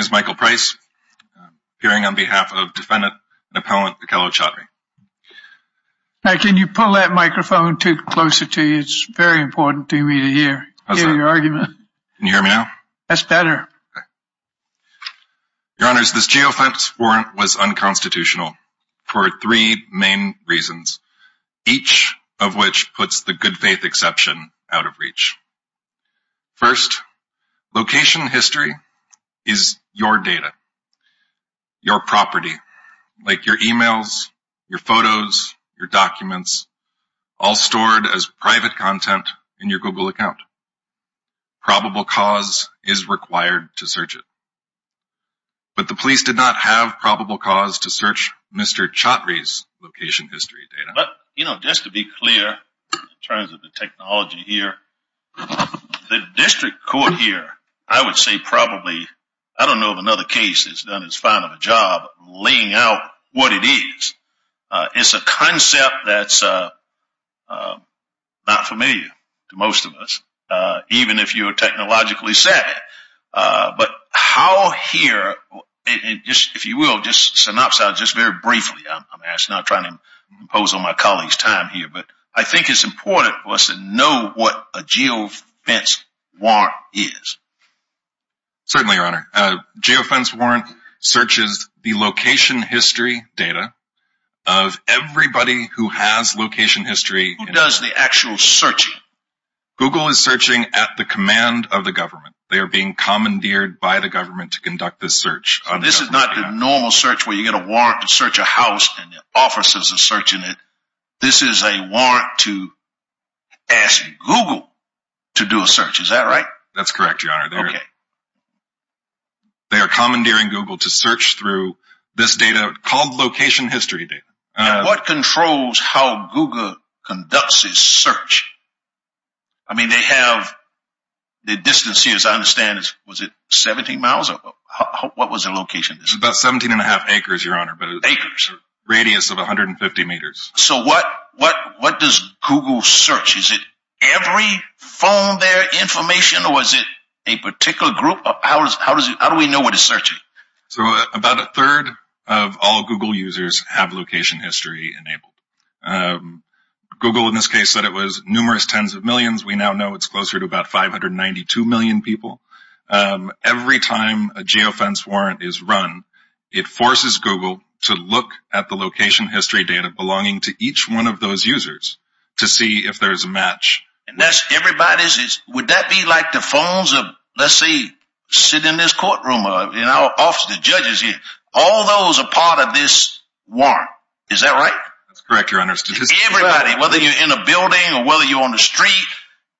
is Michael Price, um, appearing on behalf of defendant and appellant Okello Chatrie. Now, Can you pull that microphone closer to you? It's very important to me to hear your argument. Can you hear me now? That's better. Your Honors, this geofence warrant was unconstitutional for three main reasons, each of which puts the good faith exception out of reach. First, location history is your data, your property, like your emails, your photos, your documents, all stored as private content in your Google account. Probable cause is required to search it. But the police did not have probable cause to search Mr. Chatrie's location history data. But, you know, just to be clear in terms of the technology here, the district court here, I would say probably, I don't know of another case that's done as fine of a job laying out what it is. Uh, it's a concept that's uh, uh, not familiar to most of us, even if you're technologically savvy. But how here, if you will, just synopsis, just very briefly, I'm not trying to impose on my colleagues' time here, but I think it's important for us to know what a geofence warrant is. Certainly, Your Honor. A geofence warrant searches the location history data of everybody who has location history. Who does the actual searching? Google is searching at the command of the government. They are being commandeered by the government to conduct this search. This is not the normal search where you get a warrant to search a house and the officers are searching it. This is a warrant to ask Google to do a search. Is that right? That's correct, Your Honor. They are commandeering Google to search through this data called location history data. And uh, what controls how Google conducts its search? I mean, they have the distance here, as I understand, was it 17 miles? What was the location? It's about 17 and a half acres, Your Honor. But acres. Radius of 150 meters. So what what what does Google search? Is it every phone there information or is it a particular group? How does how do we know what it's searching? So uh, about a third of all Google users have location history enabled. Um, Google, in this case, said it was numerous tens of millions. We now know it's closer to about 592 million people. Um, every time a geofence warrant is run, it forces Google to look at the location history data belonging to each one of those users to see if there's a match. And that's everybody's? Would that be like the phones of, let's say, sitting in this courtroom or in our office, the judges here? All those are part of this warrant. Is that right? That's correct, Your Honor. Everybody, whether you're in a building or whether you're on the street,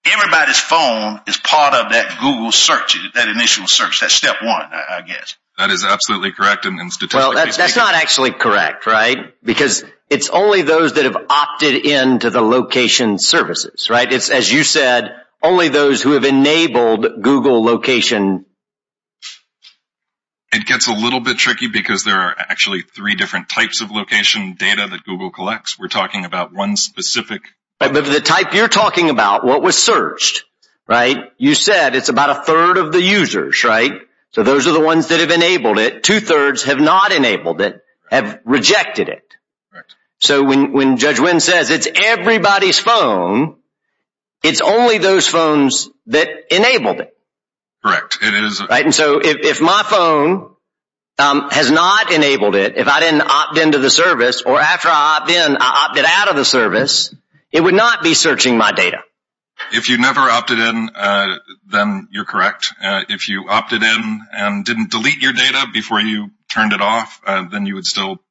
everybody's phone is part of that Google search, that initial search. That's step one, I guess. That is absolutely correct. Well, that's not actually correct, right? Because it's only those that have opted into the location services, right? It's, as you said, only those who have enabled Google location. It gets a little bit tricky because there are actually three different types of location data that Google collects. We're talking about one specific. But the type you're talking about, what was searched, right? You said it's about a third of the users, right? So those are the ones that have enabled it. Two-thirds have not enabled it, have rejected it. So when Judge Wynn says it's everybody's phone, it's only those phones that enabled it. Correct. It is. Right? And so if my phone um, has not enabled it, if I didn't opt into the service, or after I opt in, I opted out of the service, it would not be searching my data. If you never opted in, uh, then you're correct. Uh, if you opted in and didn't delete your data before you turned it off, uh, then you would still potentially make it.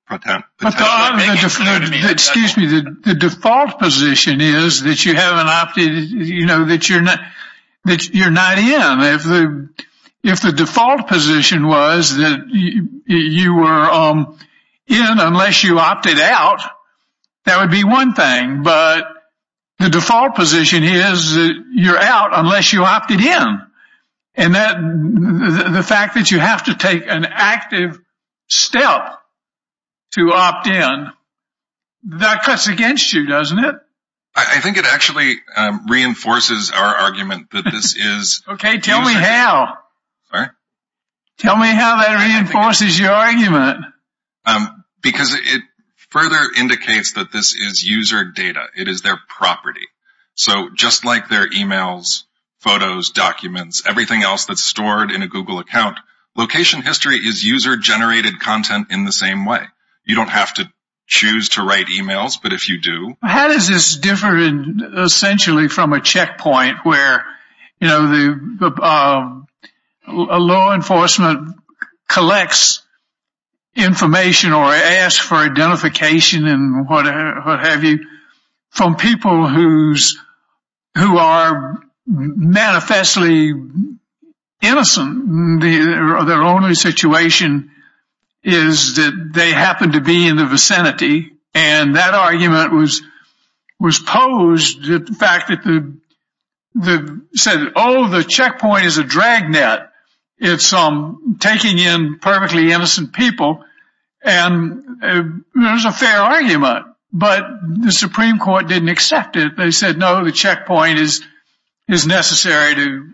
Excuse me. The default position is that you haven't opted, you know, that you're not that you're not in. If the if the default position was that you were um, in unless you opted out, that would be one thing. But the default position is that you're out unless you opted in. And that the fact that you have to take an active step to opt in, that cuts against you, doesn't it? I think it actually um, reinforces our argument that this is. Okay. Tell me how. Sorry? Tell me how that reinforces your argument. Um, because it further indicates that this is user data. It is their property. So just like their emails, photos, documents, everything else that's stored in a Google account, location history is user-generated content in the same way. You don't have to choose to write emails, but if you do. How does this differ essentially from a checkpoint where, you know, um, a law enforcement collects information or asks for identification and what have you from people who are manifestly innocent. Their only situation is that they happen to be in the vicinity. And that argument was was posed, the fact that the the said, oh, the checkpoint is a dragnet. It's um, taking in perfectly innocent people. And uh, there's a fair argument. But the Supreme Court didn't accept it. They said, no, the checkpoint is is necessary to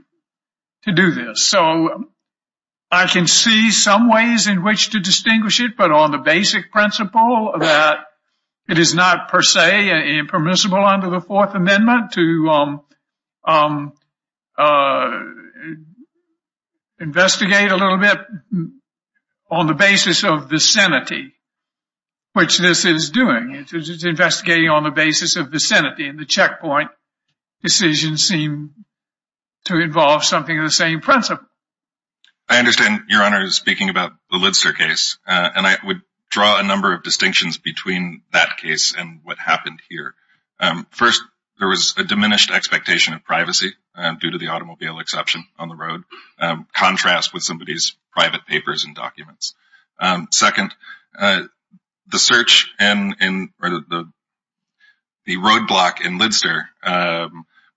to do this. So I can see some ways in which to distinguish it. But on the basic principle that it is not per se impermissible under the Fourth Amendment to um, um, uh, investigate a little bit on the basis of vicinity, which this is doing. It's investigating on the basis of vicinity. And the checkpoint decisions seem to involve something of the same principle. I understand Your Honor is speaking about the Lidster case. Uh, and I would draw a number of distinctions between that case and what happened here. Um, first, there was a diminished expectation of privacy uh, due to the automobile exception on the road. Um, contrast with somebody's private papers and documents. Um, second, uh, the search and the roadblock in Lidster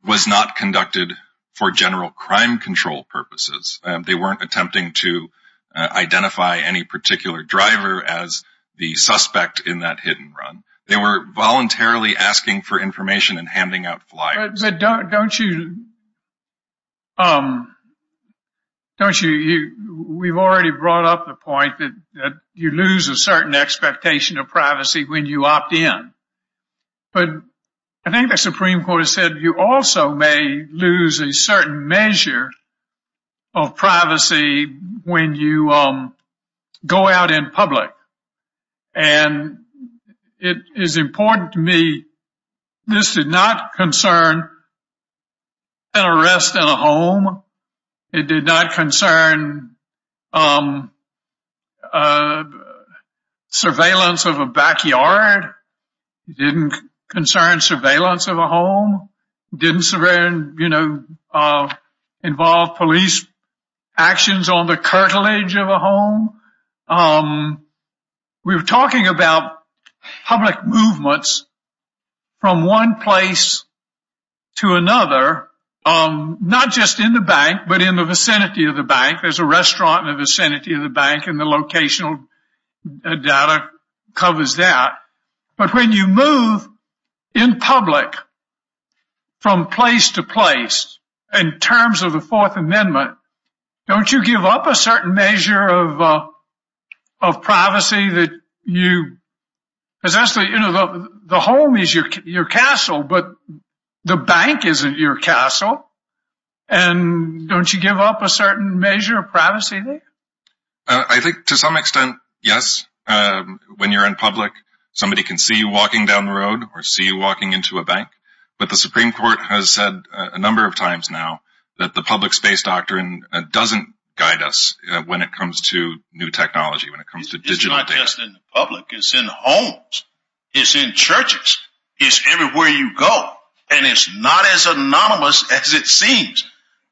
was not conducted for general crime control purposes. Um, they weren't attempting to uh, identify any particular driver as the suspect in that hit and run. They were voluntarily asking for information and handing out flyers. But don't you, um, don't you, we've already brought up the point that you lose a certain expectation of privacy when you opt in. But I think the Supreme Court has said you also may lose a certain measure of privacy when you um, go out in public. And it is important to me, this did not concern an arrest in a home. It did not concern um, uh, surveillance of a backyard. It didn't concern surveillance of a home. Didn't uh, involve police actions on the curtilage of a home. Um, we were talking about public movements from one place to another, um, not just in the bank, but in the vicinity of the bank. There's a restaurant in the vicinity of the bank and the locational uh, data covers that. But when you move in public from place to place, in terms of the Fourth Amendment, don't you give up a certain measure of uh, of privacy that you, because the you know the home is your castle, but the bank isn't your castle. And don't you give up a certain measure of privacy there? Uh, I think to some extent, yes. Um, when you're in public, somebody can see you walking down the road or see you walking into a bank. But the Supreme Court has said uh, a number of times now that the public space doctrine uh, doesn't guide us uh, when it comes to new technology, when it comes to digital data. It's not just in the public. It's in homes. It's in churches. It's everywhere you go. And it's not as anonymous as it seems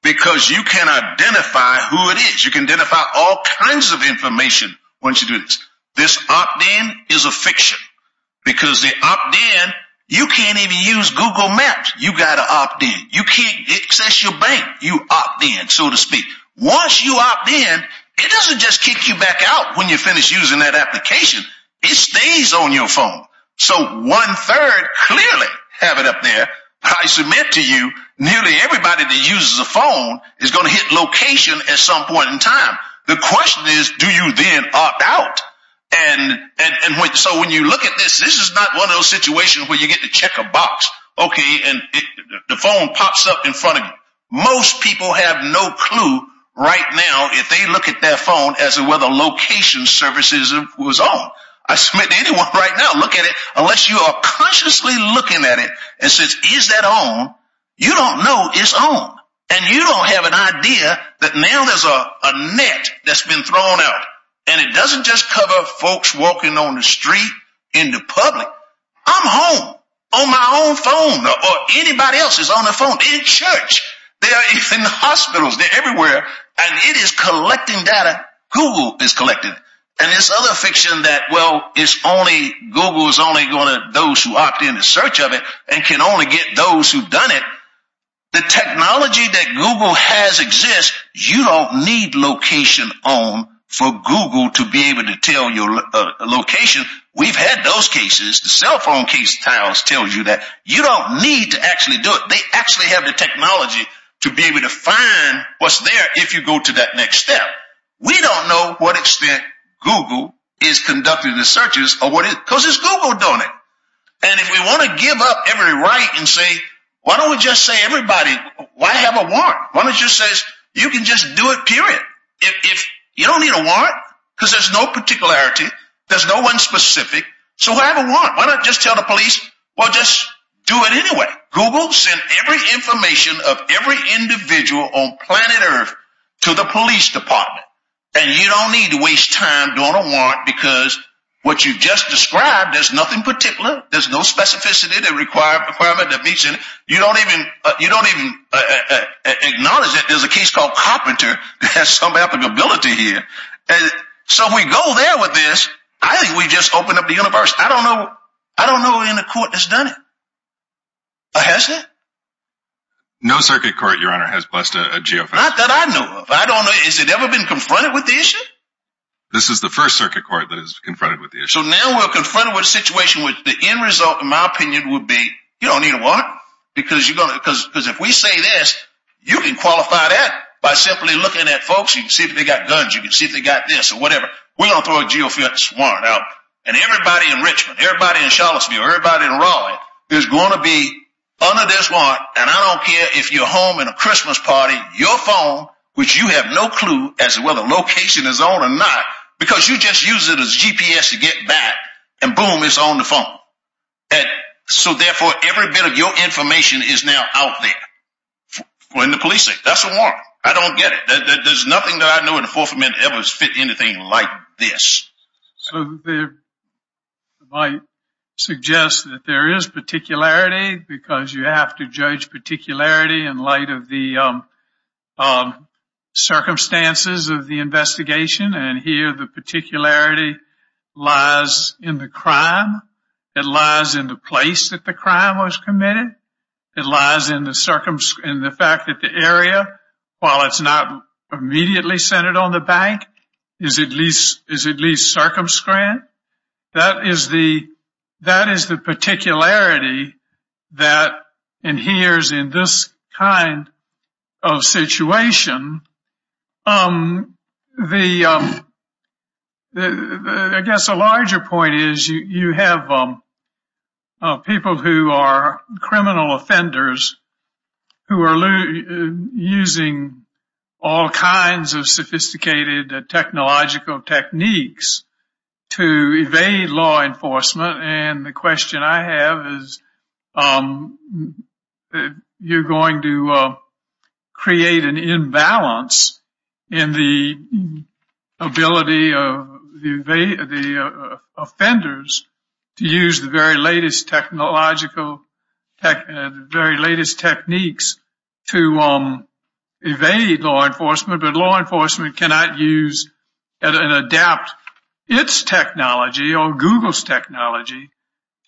because you can identify who it is. You can identify all kinds of information once you do this. This opt-in is a fiction because the opt-in, you can't even use Google Maps. You got to opt in. You can't access your bank. You opt in, so to speak. Once you opt in, it doesn't just kick you back out when you finish using that application. It stays on your phone. So one-third clearly have it up there. I submit to you, nearly everybody that uses a phone is going to hit location at some point in time. The question is, do you then opt out? And and, and so when you look at this, this is not one of those situations where you get to check a box. Okay, and the phone pops up in front of you. Most people have no clue right now if they look at their phone as to whether location services was on. I submit to anyone right now, look at it. Unless you are consciously looking at it and says, is that on? You don't know it's on. And you don't have an idea that now there's a net that's been thrown out. And it doesn't just cover folks walking on the street in the public. I'm home on my own phone or anybody else is on their phone. In church, they're in the hospitals, they're everywhere. And it is collecting data. Google is collecting. And this other fiction that, well, it's only, Google is only going to those who opt in to search of it and can only get those who've done it. The technology that Google has exists. You don't need location on for Google to be able to tell your uh, location. We've had those cases. The cell phone case tiles tells you that you don't need to actually do it. They actually have the technology to be able to find what's there if you go to that next step. We don't know what extent Google is conducting the searches or what it is, because it's Google doing it. And if we want to give up every right and say, why don't we just say everybody, why have a warrant? Why don't you just say, you can just do it, period. If, If you don't need a warrant, because there's no particularity, there's no one specific. So why have a warrant? Why not just tell the police, well, just do it anyway. Google sent every information of every individual on planet earth to the police department. And you don't need to waste time doing a warrant because what you just described, there's nothing particular. There's no specificity that require requirement that meets it. You don't even uh, you don't even uh, uh, acknowledge that there's a case called Carpenter that has some applicability here. So we go there with this. I think we just opened up the universe. I don't know. I don't know in the court that's done it. Has it? No circuit court, Your Honor, has blessed a geofence. Not that I know of. I don't know. Has it ever been confronted with the issue? This is the first circuit court that is confronted with the issue. So now we're confronted with a situation where the end result, in my opinion, would be you don't need a warrant. Because if we say this, you can qualify that by simply looking at folks. You can see if they got guns. You can see if they got this or whatever. We're going to throw a geofence warrant out. And everybody in Richmond, everybody in Charlottesville, everybody in Raleigh is going to be under this warrant. And I don't care if you're home in a Christmas party, your phone, which you have no clue as to whether location is on or not, because you just use it as GPS to get back, and boom, it's on the phone. And so therefore, every bit of your information is now out there. When the police say, that's a warrant. I don't get it. There's nothing that I know in the Fourth Amendment ever fit anything like this. So might suggest that there is particularity because you have to judge particularity in light of the um, um, circumstances of the investigation. And here the particularity lies in the crime. It lies in the place that the crime was committed. It lies in the circumst in the fact that the area, while it's not immediately centered on the bank, is at least is at least circumscribed. That is the that is the particularity that adheres in this kind of situation. Um, um, I guess a larger point is you have um, uh, people who are criminal offenders who are using all kinds of sophisticated uh, technological techniques to evade law enforcement. And the question I have is, uh, you're going to create an imbalance in the ability of the uh, offenders to use the very latest technological, uh, the very latest techniques to um, evade law enforcement. But law enforcement cannot use and adapt its technology or Google's technology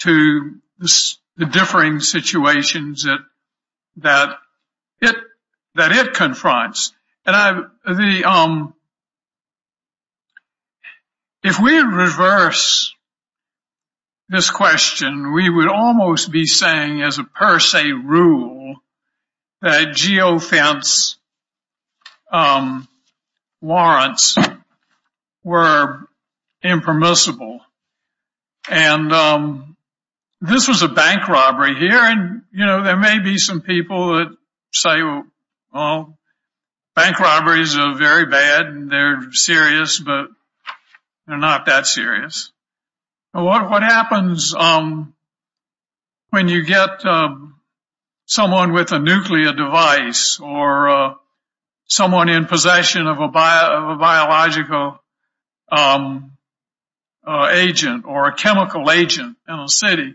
to the differing situations that it confronts. And um, if we reverse this question, we would almost be saying as a per se rule that geofence um, warrants were impermissible. And um, this was a bank robbery here. And, you know, there may be some people that say, well, bank robberies are very bad they're serious, but they're not that serious. What happens um, when you get um, someone with a nuclear device or uh, someone in possession of a biological um, uh, agent or a chemical agent in a city?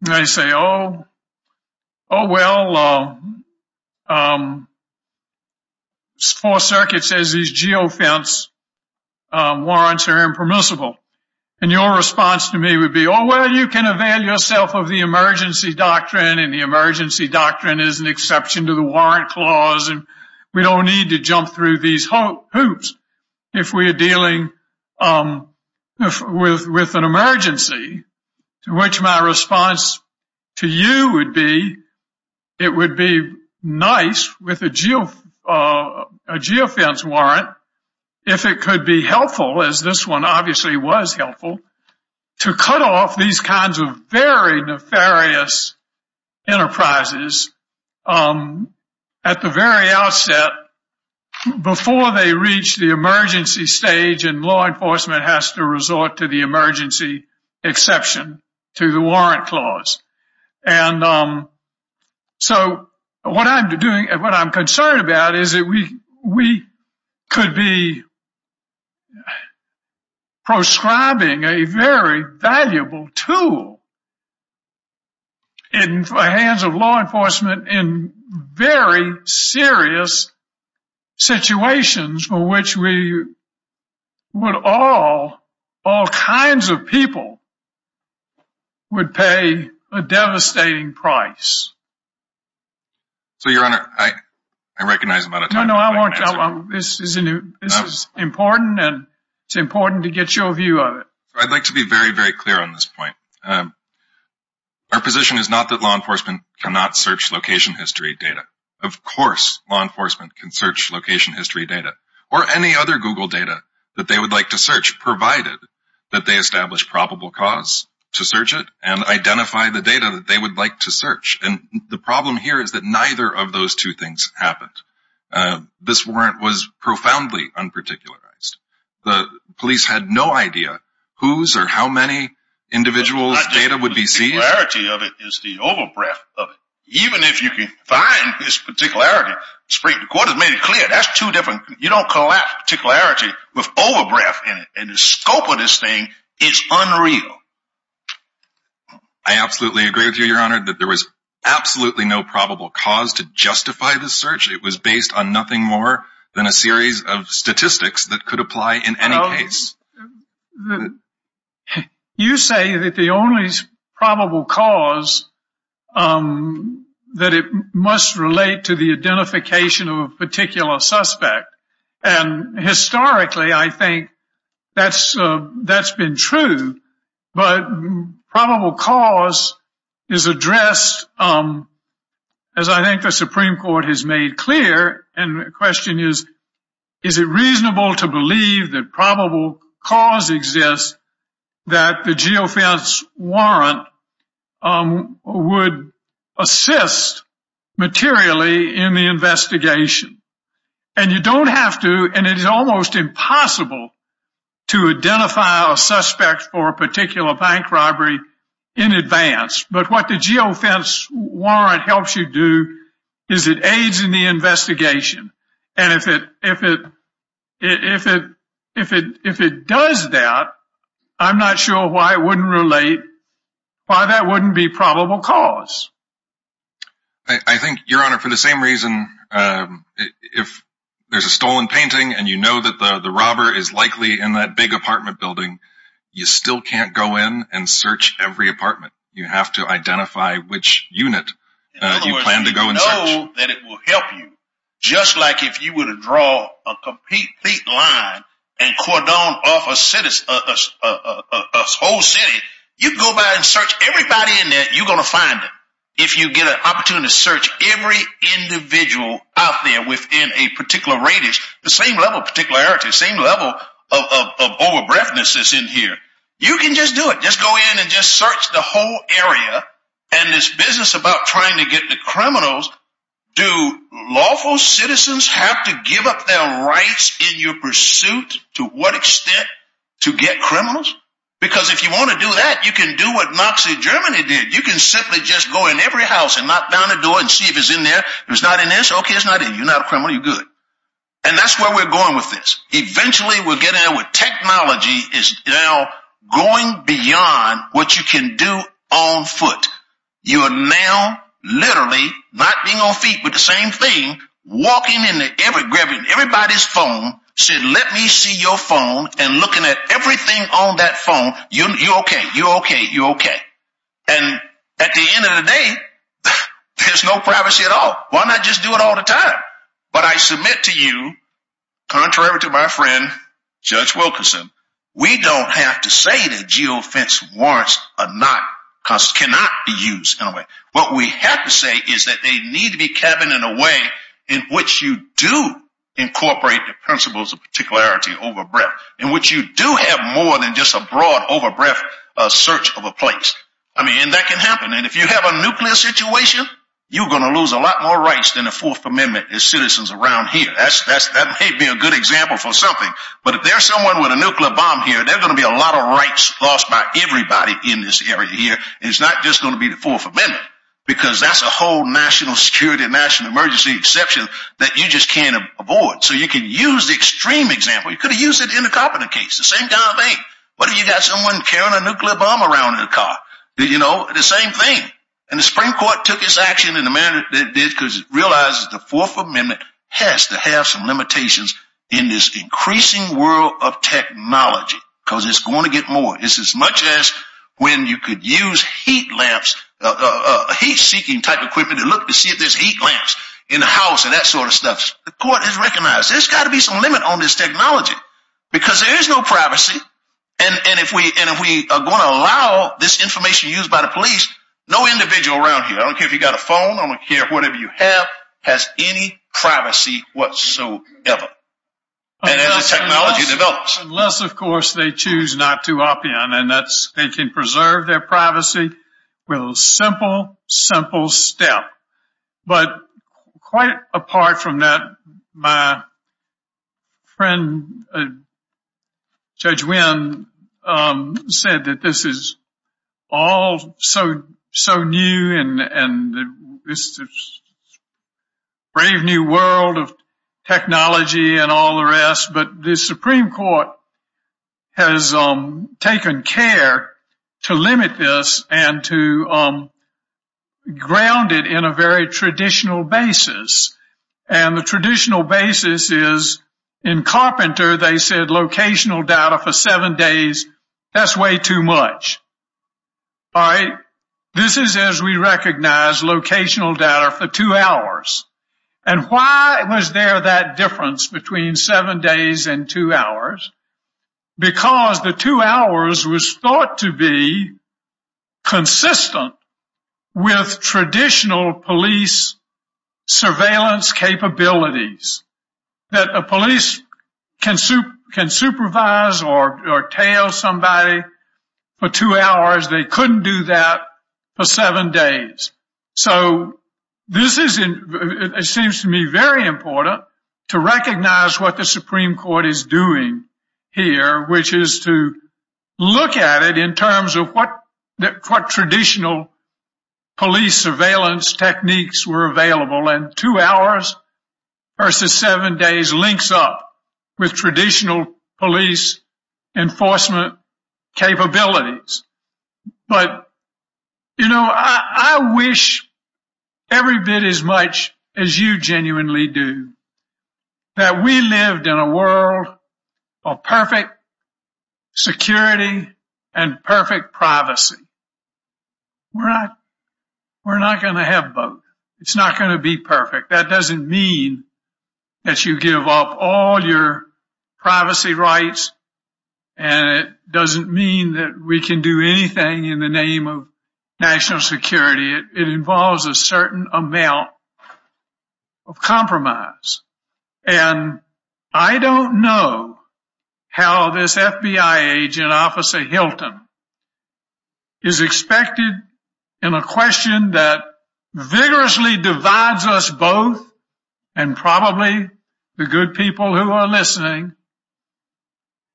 They say, oh, oh well, uh, Fourth Circuit says these geofence um, warrants are impermissible. And your response to me would be, oh, well, you can avail yourself of the emergency doctrine and the emergency doctrine is an exception to the warrant clause. And we don't need to jump through these hoops if we are dealing um, with with an emergency. To which my response to you would be, it would be nice with a Uh, geofence warrant, if it could be helpful, as this one obviously was helpful, to cut off these kinds of very nefarious enterprises um, at the very outset before they reach the emergency stage and law enforcement has to resort to the emergency exception to the warrant clause. And um, so what I'm doing, what I'm concerned about is that we we could be proscribing a very valuable tool in the hands of law enforcement in very serious situations for which we would all, all kinds of people would pay a devastating price. So, Your Honor, I recognize I'm out of time. No, no, I want to, this is important and it's important to get your view of it. I'd like to be very, very clear on this point. Um, our position is not that law enforcement cannot search location history data. Of course, law enforcement can search location history data or any other Google data that they would like to search, provided that they establish probable cause to search it and identify the data that they would like to search. And the problem here is that neither of those two things happened. Uh, this warrant was profoundly unparticularized. The police had no idea whose or how many individuals' data would be seized. The particularity of it is the over-breadth of it. Even if you can find this particularity, the court has made it clear, that's two different, you don't collapse particularity with over-breadth in it. And the scope of this thing is unreal. I absolutely agree with you, Your Honor, that there was absolutely no probable cause to justify this search. It was based on nothing more than a series of statistics that could apply in any case. You say that the only probable cause um, that it must relate to the identification of a particular suspect. And historically, I think that's uh, that's been true. But probable cause is addressed, um, as I think the Supreme Court has made clear. And the question is, is it reasonable to believe that probable cause exists that the geofence warrant um, would assist materially in the investigation? And you don't have to, and it is almost impossible to identify a suspect for a particular bank robbery in advance. But what the geofence warrant helps you do is it aids in the investigation. And if it if it if it if it if it does that, I'm not sure why it wouldn't relate, why that wouldn't be probable cause. I think, Your Honor, for the same reason, um, if there's a stolen painting and you know that the the robber is likely in that big apartment building, you still can't go in and search every apartment. You have to identify which unit uh, you plan to go and search. In other words, you know that it will help you. Just like if you were to draw a complete line and cordon off a whole city, you go by and search everybody in there, you're going to find them. If you get an opportunity to search every individual out there within a particular radius, the same level of particularity, same level of over-breathness that's in here, you can just do it. Just go in and just search the whole area. And this business about trying to get the criminals, do lawful citizens have to give up their rights in your pursuit to what extent to get criminals? Because if you want to do that, you can do what Nazi Germany did. You can simply just go in every house and knock down the door and see if it's in there. If it's not in there, okay, it's not in. You're not a criminal. You're good. And that's where we're going with this. Eventually, we're getting there where technology is now going beyond what you can do on foot. You are now literally not being on feet, but the same thing, walking in into every, grabbing everybody's phone, said, let me see your phone, and looking at everything on that phone, you're okay, you're okay, you're okay. And at the end of the day, there's no privacy at all. Why not just do it all the time? But I submit to you, contrary to my friend, Judge Wilkinson, we don't have to say that geofence warrants are not, cannot be used in a way. What we have to say is that they need to be cabined in a way in which you do incorporate the principles of particularity over breadth, in which you do have more than just a broad over breadth uh, search of a place. I mean, and that can happen. And if you have a nuclear situation, you're going to lose a lot more rights than the Fourth Amendment as citizens around here. That's that's that may be a good example for something. But if there's someone with a nuclear bomb here, there's going to be a lot of rights lost by everybody in this area here. It's not just going to be the Fourth Amendment, because that's a whole national security, national emergency exception that you just can't avoid. So you can use the extreme example. You could have used it in the Carpenter case, the same kind of thing. What if you got someone carrying a nuclear bomb around in a car? You know, the same thing. And the Supreme Court took its action in the manner that it did because it realizes the Fourth Amendment has to have some limitations in this increasing world of technology, because it's going to get more. It's as much as when you could use heat lamps, Uh, uh, uh, heat-seeking type equipment to look to see if there's heat lamps in the house and that sort of stuff. The court has recognized there's got to be some limit on this technology, because there is no privacy. And and if we and if we are going to allow this information used by the police, no individual around here, I don't care if you've got a phone, I don't care whatever you have, has any privacy whatsoever. And as the technology develops. Unless, of course, they choose not to opt in, and that's they can preserve their privacy with a simple, simple step. But quite apart from that, my friend uh, Judge Wynn um, said that this is all so so new and and this brave new world of technology and all the rest. But the Supreme Court has um, taken care to limit this and to um, ground it in a very traditional basis. And the traditional basis is, in Carpenter, they said locational data for seven days, that's way too much. All right. This is, as we recognize, locational data for two hours. And why was there that difference between seven days and two hours? Because the two hours was thought to be consistent with traditional police surveillance capabilities. That a police can supervise or tail somebody for two hours. They couldn't do that for seven days. So this is, it seems to me very important to recognize what the Supreme Court is doing here, which is to look at it in terms of what what traditional police surveillance techniques were available. And two hours versus seven days links up with traditional police enforcement capabilities. But, you know, I wish every bit as much as you genuinely do that we lived in a world of perfect security and perfect privacy. We're not we're not going to have both. It's not going to be perfect. That doesn't mean that you give up all your privacy rights. And it doesn't mean that we can do anything in the name of national security, it involves a certain amount of compromise. And I don't know how this FBI agent, Officer Hylton, is expected in a question that vigorously divides us both and probably the good people who are listening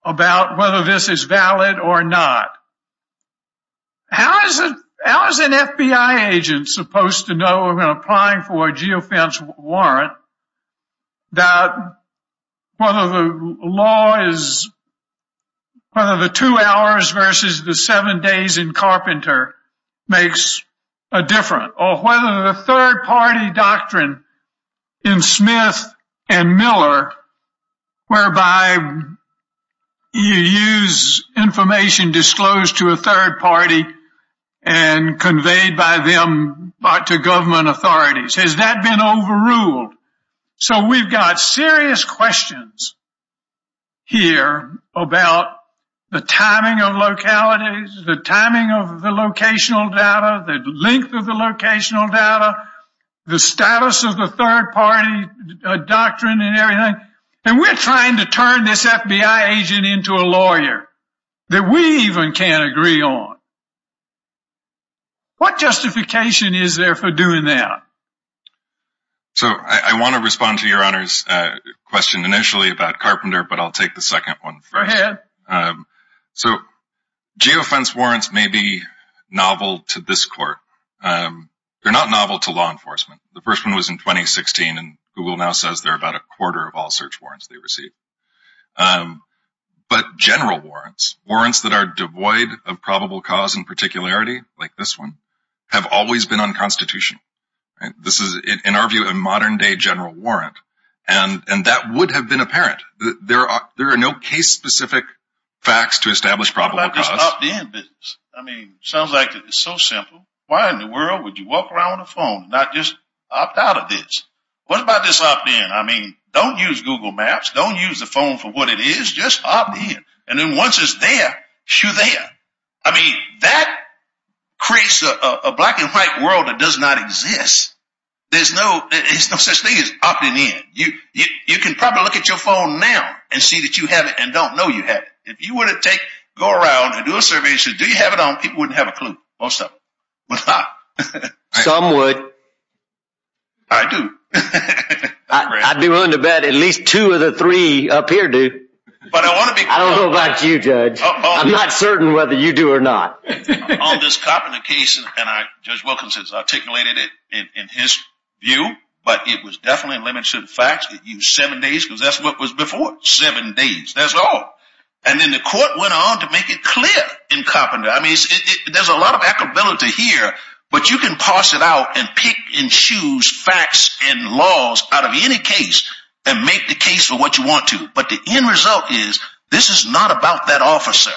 about whether this is valid or not. How is an FBI agent supposed to know when applying for a geofence warrant that whether the law is, whether the two hours versus the seven days in Carpenter makes a difference, or whether the third party doctrine in Smith and Miller, whereby you use information disclosed to a third party and conveyed by them to government authorities, has that been overruled? So we've got serious questions here about the timing of localities, the timing of the locational data, the length of the locational data, the status of the third party uh, doctrine and everything. And we're trying to turn this FBI agent into a lawyer that we even can't agree on. What justification is there for doing that? So I want to respond to your Honor's uh, question initially about Carpenter, but I'll take the second one first. Go ahead. Um, so geofence warrants may be novel to this court. Um, they're not novel to law enforcement. The first one was in 2016, and Google now says they're about a quarter of all search warrants they receive. Um, but general warrants, warrants that are devoid of probable cause and particularity, like this one, have always been unconstitutional. This is, in our view, a modern day general warrant. And and that would have been apparent. There are there are no case specific facts to establish probable cause. What about this opt-in business? I mean, sounds like it's so simple. Why in the world would you walk around with a phone and not just opt out of this? What about this opt-in? I mean, don't use Google Maps. Don't use the phone for what it is. Just opt in. And then once it's there, you're there. I mean, that creates a black and white world that does not exist. There's no it's no such thing as opting in. You you you can probably look at your phone now and see that you have it and don't know you have it. If you were to take go around and do a survey and say, do you have it on, people wouldn't have a clue. Most of them would not. Some would. I do. I'd be willing to bet at least two of the three up here do. But I want to be clear. I don't know about you, Judge. Oh, oh. I'm not certain whether you do or not. On this Carpenter case, and Judge Wilkinson has articulated it in his view, but it was definitely limited to the facts. It used seven days because that's what was before. Seven days. That's all. And then the court went on to make it clear in Carpenter. I mean, there's a lot of equability here, but you can parse it out and pick and choose facts and laws out of any case and make the case for what you want to. But the end result is this is not about that officer.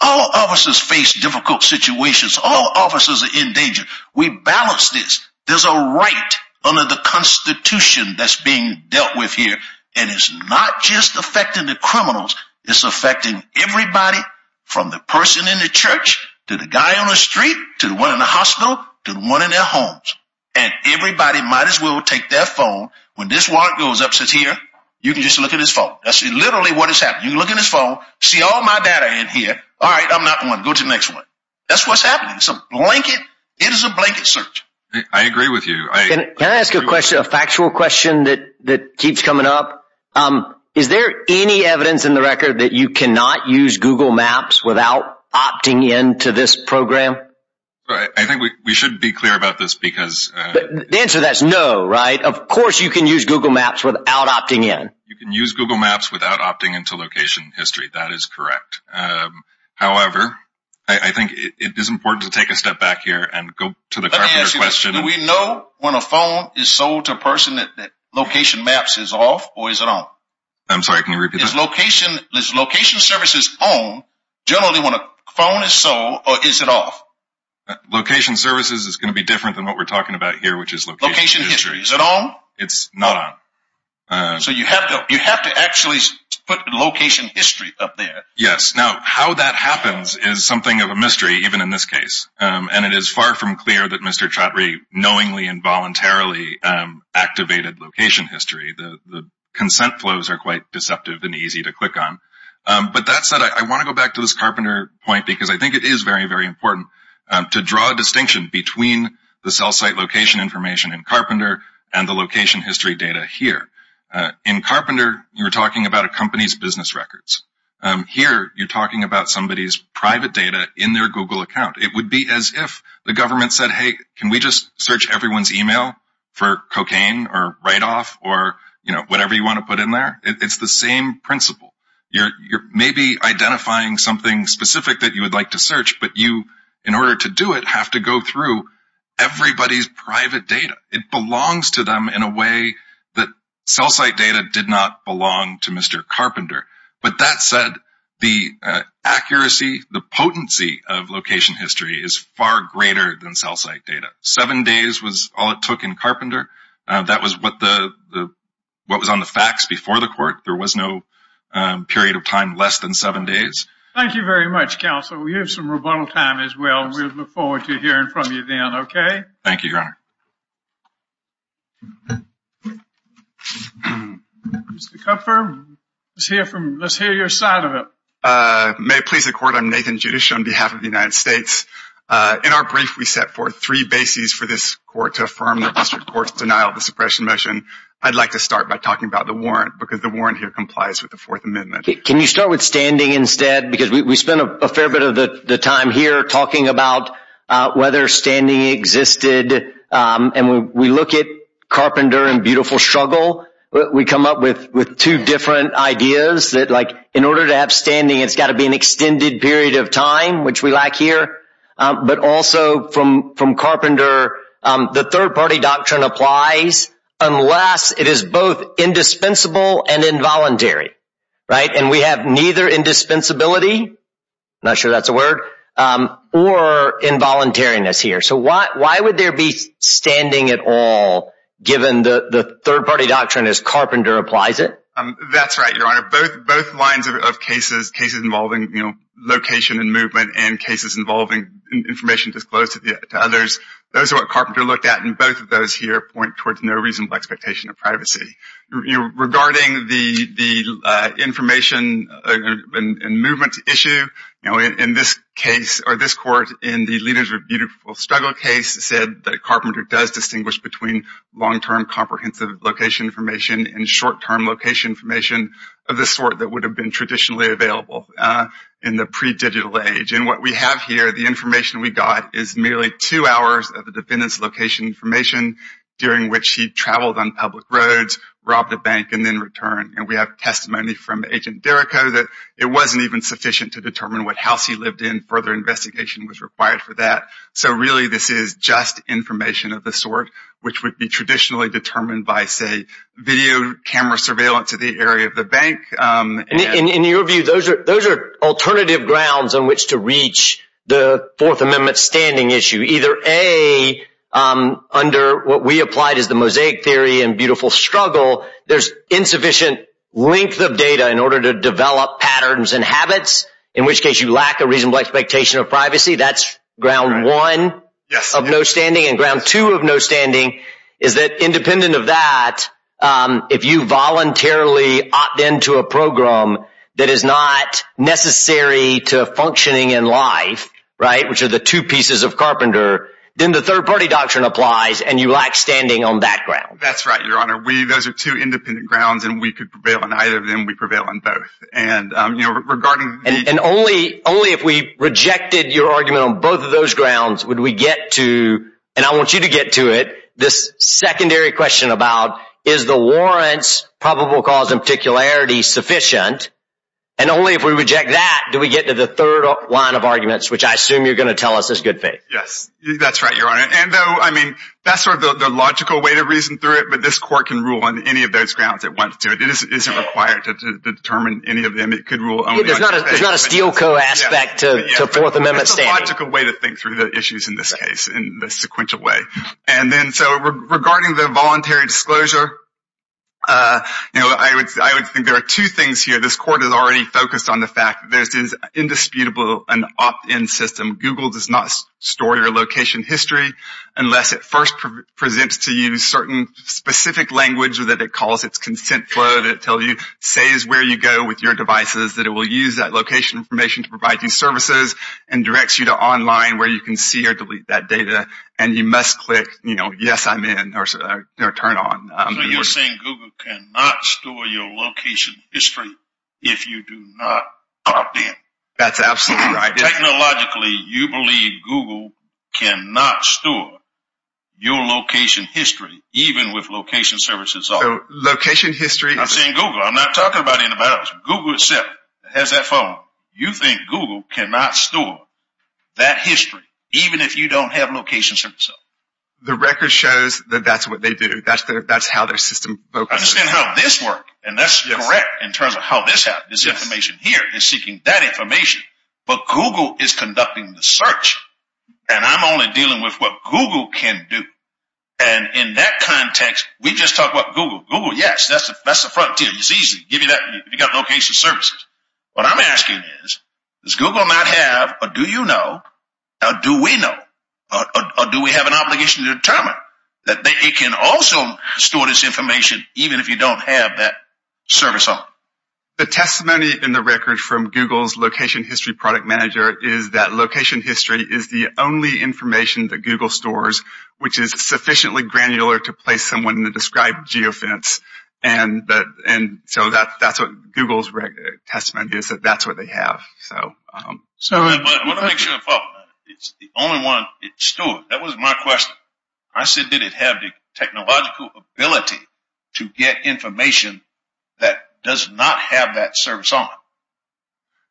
All officers face difficult situations. All officers are in danger. We balance this. There's a right under the Constitution that's being dealt with here. And it's not just affecting the criminals. It's affecting everybody from the person in the church to the guy on the street to the one in the hospital to the one in their homes. And everybody might as well take their phone. When this warrant goes up, says here, you can just look at his phone. That's literally what is happening. You can look at his phone, see all my data in here. All right, I'm not going to go to the next one. That's what's happening. It's a blanket. It is a blanket search. I agree with you. Can I ask a question, a factual question that keeps coming up? Um, is there any evidence in the record that you cannot use Google Maps without opting into this program? I think we should be clear about this because... Uh, the answer to that is no, right? Of course you can use Google Maps without opting in. You can use Google Maps without opting into location history. That is correct. Um, however, I think it is important to take a step back here and go to the Carpenter question. Do we know when a phone is sold to a person that location maps is off or is it on? I'm sorry, can you repeat that? Is location is location services on generally when a phone is sold or is it off? Location services is going to be different than what we're talking about here, which is location history. Is it on? It's not on. Uh, so you have to you have to actually put location history up there. Yes. Now, how that happens is something of a mystery, even in this case. Um, and it is far from clear that Mr. Chatrie knowingly and voluntarily um, activated location history. The consent flows are quite deceptive and easy to click on. Um, but that said, I want to go back to this Carpenter point because I think it is very, very important Um, to draw a distinction between the cell site location information in Carpenter and the location history data here. Uh, in Carpenter, you're talking about a company's business records. Um, here, you're talking about somebody's private data in their Google account. It would be as if the government said, hey, can we just search everyone's email for cocaine or write-off or you know whatever you want to put in there? It's the same principle. You're maybe identifying something specific that you would like to search, but you, in order to do it, have to go through everybody's private data. It belongs to them in a way that cell site data did not belong to Mr. Carpenter. But that said, the uh, accuracy, the potency of location history is far greater than cell site data. Seven days was all it took in Carpenter. Uh, that was what the what was on the facts before the court. There was no um, period of time less than seven days. Thank you very much, counsel. We have some rebuttal time as well. We look forward to hearing from you then, okay? Thank you, Your Honor. Mr. Kupfer, let's hear from let's hear your side of it. Uh, may it please the court, I'm Nathan Judish on behalf of the United States. Uh, in our brief, we set forth three bases for this court to affirm the district court's denial of the suppression motion. I'd like to start by talking about the warrant because the warrant here complies with the Fourth Amendment. Can you start with standing instead? Because we spent a fair bit of the time here talking about uh, whether standing existed. Um, and we look at Carpenter and Beautiful Struggle. We come up with two different ideas that, like, in order to have standing, it's got to be an extended period of time, which we lack here. Um, but also from Carpenter, um, the third-party doctrine applies unless it is both indispensable and involuntary, right? And we have neither indispensability, not sure that's a word, um, or involuntariness here. So why why would there be standing at all given the third-party doctrine as Carpenter applies it? Um, that's right, Your Honor. Both lines of cases, cases involving you know, location and movement and cases involving information disclosed to others, those are what Carpenter looked at. And both of those here point towards no reasonable expectation of privacy. Regarding the uh, information uh, and movement issue, in this case, or this court in the Leaders of Beautiful Struggle case said that Carpenter does distinguish between long-term comprehensive location information and short-term location information of the sort that would have been traditionally available uh, in the pre-digital age. And what we have here, the information we got, is merely two hours of the defendant's location information during which he traveled on public roads, robbed a bank, and then returned. And we have testimony from Agent Derrico that it wasn't even sufficient to determine what house he lived in. Further investigation was required for that. So really this is just information of the sort which would be traditionally determined by, say, video camera surveillance of the area of the bank. Um, and in in your view, those are those are alternative grounds on which to reach the Fourth Amendment standing issue. Either A, Um, under what we applied as the mosaic theory and Beautiful Struggle, there's insufficient length of data in order to develop patterns and habits, in which case you lack a reasonable expectation of privacy. That's ground one of no standing. And ground two of no standing is that independent of that, um, if you voluntarily opt into a program that is not necessary to functioning in life, right, which are the two pieces of Carpenter, then the third-party doctrine applies and you lack standing on that ground. That's right, Your Honor. Those are two independent grounds and we could prevail on either of them. We prevail on both. And um, you know, regarding And and only only if we rejected your argument on both of those grounds would we get to, and I want you to get to it, this secondary question about is the warrant's probable cause and particularity sufficient? And only if we reject that do we get to the third line of arguments, which I assume you're going to tell us is good faith. Yes, that's right, Your Honor. And though, I mean, that's sort of the logical way to reason through it, but this court can rule on any of those grounds it wants to. It isn't required to determine any of them. It could rule only on There's not a Steel Co. aspect to Fourth Amendment standing. It's a logical way to think through the issues in this case in the sequential way. And then so regarding the voluntary disclosure, Uh, I would I would think there are two things here. This court has already focused on the fact that this indisputable an opt-in system. Google does not store your location history unless it first presents to you certain specific language that it calls its consent flow, that it tells you, says where you go with your devices, that it will use that location information to provide you services, and directs you to online where you can see or delete that data. And you must click, you know, yes, I'm in, or turn on. Um, so you're saying Google cannot store your location history if you do not opt in? That's absolutely right. Technologically, you believe Google cannot store your location history, even with location services off? So location history... I'm saying Google. I'm not talking about anybody else. Google itself has that phone. You think Google cannot store that history, even if you don't have location services off? The record shows that that's what they do. That's how their system focuses. I understand how this works, and that's correct in terms of how this happens. This information here is seeking that information, but Google is conducting the search, and I'm only dealing with what Google can do. And in that context, we just talk about Google. Google, yes, that's the that's the frontier. It's easy. Give you that, you got location services. What I'm asking is, does Google not have, or do you know, or do we know, or do we have an obligation to determine that it can also store this information, even if you don't have that service on? The testimony in the record from Google's location history product manager is that location history is the only information that Google stores, which is sufficiently granular to place someone in the described geofence. And so that's what Google's uh, testimony is, that that's what they have. So, um, but I want to make sure I follow. It's the only one it stored. That was my question. I said, did it have the technological ability to get information that does not have that service on?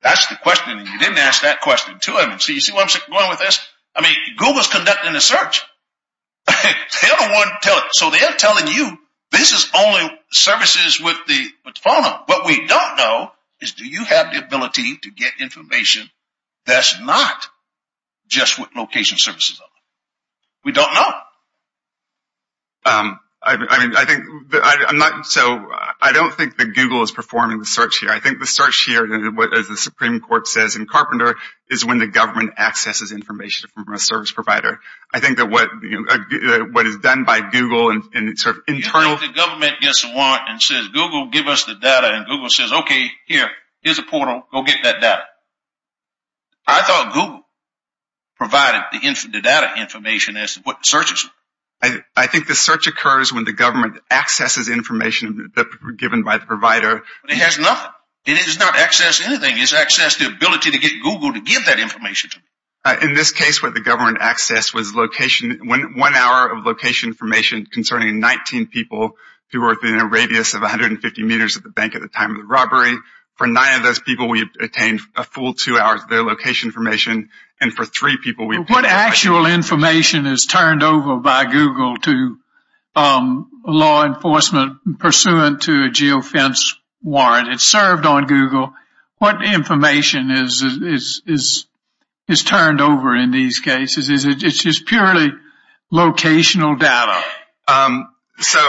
That's the question, and you didn't ask that question to him. So you see where I'm going with this? I mean, Google's conducting the search. They're the one telling, so they're telling you, this is only services with the phone on. What we don't know is, do you have the ability to get information that's not just with location services on? We don't know. Um, I mean, I think, I'm not, so I don't think that Google is performing the search here. I think the search here, as the Supreme Court says in Carpenter, is when the government accesses information from a service provider. I think that what uh, is done by Google and sort of internal... You think the government gets a warrant and says, Google, give us the data, and Google says, okay, here, here's a portal, go get that data. I thought Google provided the data information as to what searches were. I think the search occurs when the government accesses information given by the provider. But it has nothing. It does not access anything. It's access the ability to get Google to give that information to me. Uh, in this case, what the government accessed was location, one hour of location information concerning 19 people who were within a radius of 150 meters of the bank at the time of the robbery. For nine of those people, we obtained a full two hours of their location information. And for three people, we... What actual information is turned over by Google to um, law enforcement pursuant to a geofence warrant? It's served on Google. What information is is is is is turned over in these cases? Is it it's just purely locational data. Um, So,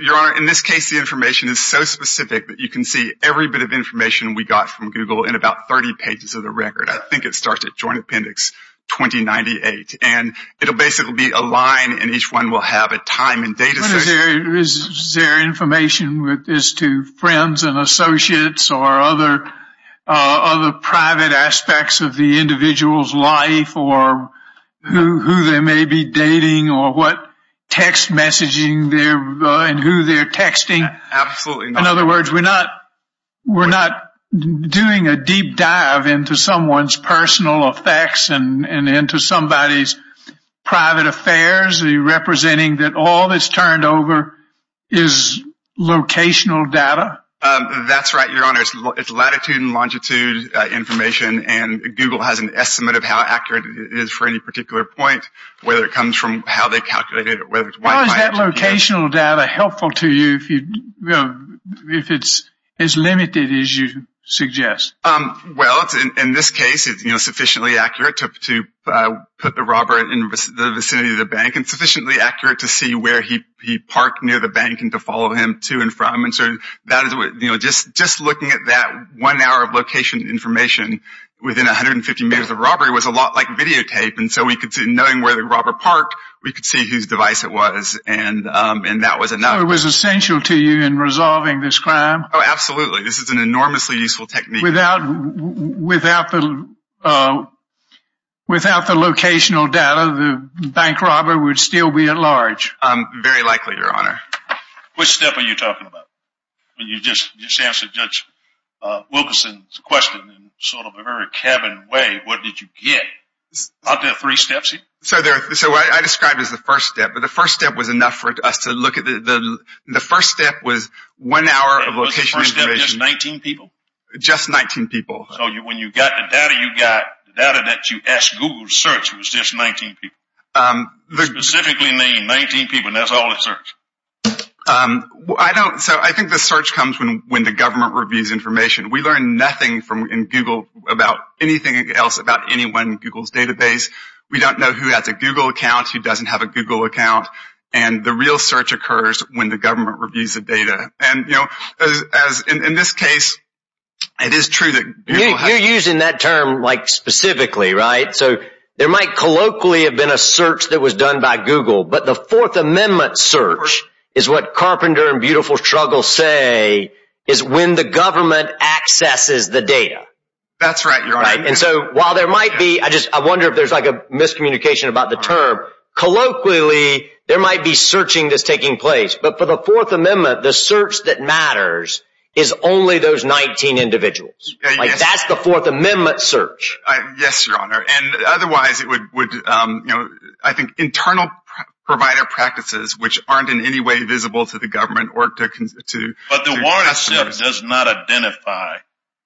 Your Honor, in this case, the information is so specific that you can see every bit of information we got from Google in about 30 pages of the record. I think it starts at Joint Appendix 2098. And it'll basically be a line, and each one will have a time and date associated. Is there information as to friends and associates or other uh other private aspects of the individual's life or who who they may be dating or what text messaging there uh, and who they're texting? Absolutely not. In other words, we're not we're not doing a deep dive into someone's personal effects and into somebody's private affairs. Representing that all that's turned over is locational data? Um, that's right, Your Honor. It's latitude and longitude uh, information, and Google has an estimate of how accurate it is for any particular point, whether it comes from how they calculate it whether it's Wi-Fi. How is that locational data helpful to you if you if it's as limited as you suggest? Um, well, in this case, it's sufficiently accurate to uh, put the robber in the vicinity of the bank and sufficiently accurate to see where he parked near the bank and to follow him to and from. And so that is what you know, just looking at that one hour of location information within 150 meters of robbery was a lot like videotape. And so we could see knowing where the robber parked, we could see whose device it was. And um and that was enough. So it was essential to you in resolving this crime? Oh, absolutely. This is an enormously useful technique. Without without the uh without the locational data, the bank robber would still be at large? Very likely, Your Honor. Which step are you talking about? You just answered Judge Wilkinson's question in sort of a very cabin way. What did you get? Aren't there three steps here? So there, so I described as the first step. But the first step was enough for us to look at the the first step was one hour of location information. Was the first step just 19 people? Just 19 people. So when you got the data you got, the data that you asked Google to search was just 19 people? Um, Specifically named 19 people, and that's all it searched? Um, I don't so I think the search comes when the government reviews information. We learn nothing from in Google about anything else about anyone in Google's database. We don't know who has a Google account, who doesn't have a Google account. And the real search occurs when the government reviews the data. And you know, as as in this case, it is true that Google has... You're using that term like specifically, right? So there might colloquially have been a search that was done by Google, but the Fourth Amendment search is what Carpenter and Beautiful Struggle say is when the government accesses the data. That's right, Your Honor. Right. And so while there might be, I just, I wonder if there's like a miscommunication about the term. Colloquially, there might be searching that's taking place. But for the Fourth Amendment, the search that matters is only those 19 individuals. Like that's the Fourth Amendment search. Yes, Your Honor. And otherwise, it would, would, um you know, I think, internal provider practices, which aren't in any way visible to the government or to... To. But the warrant itself does not identify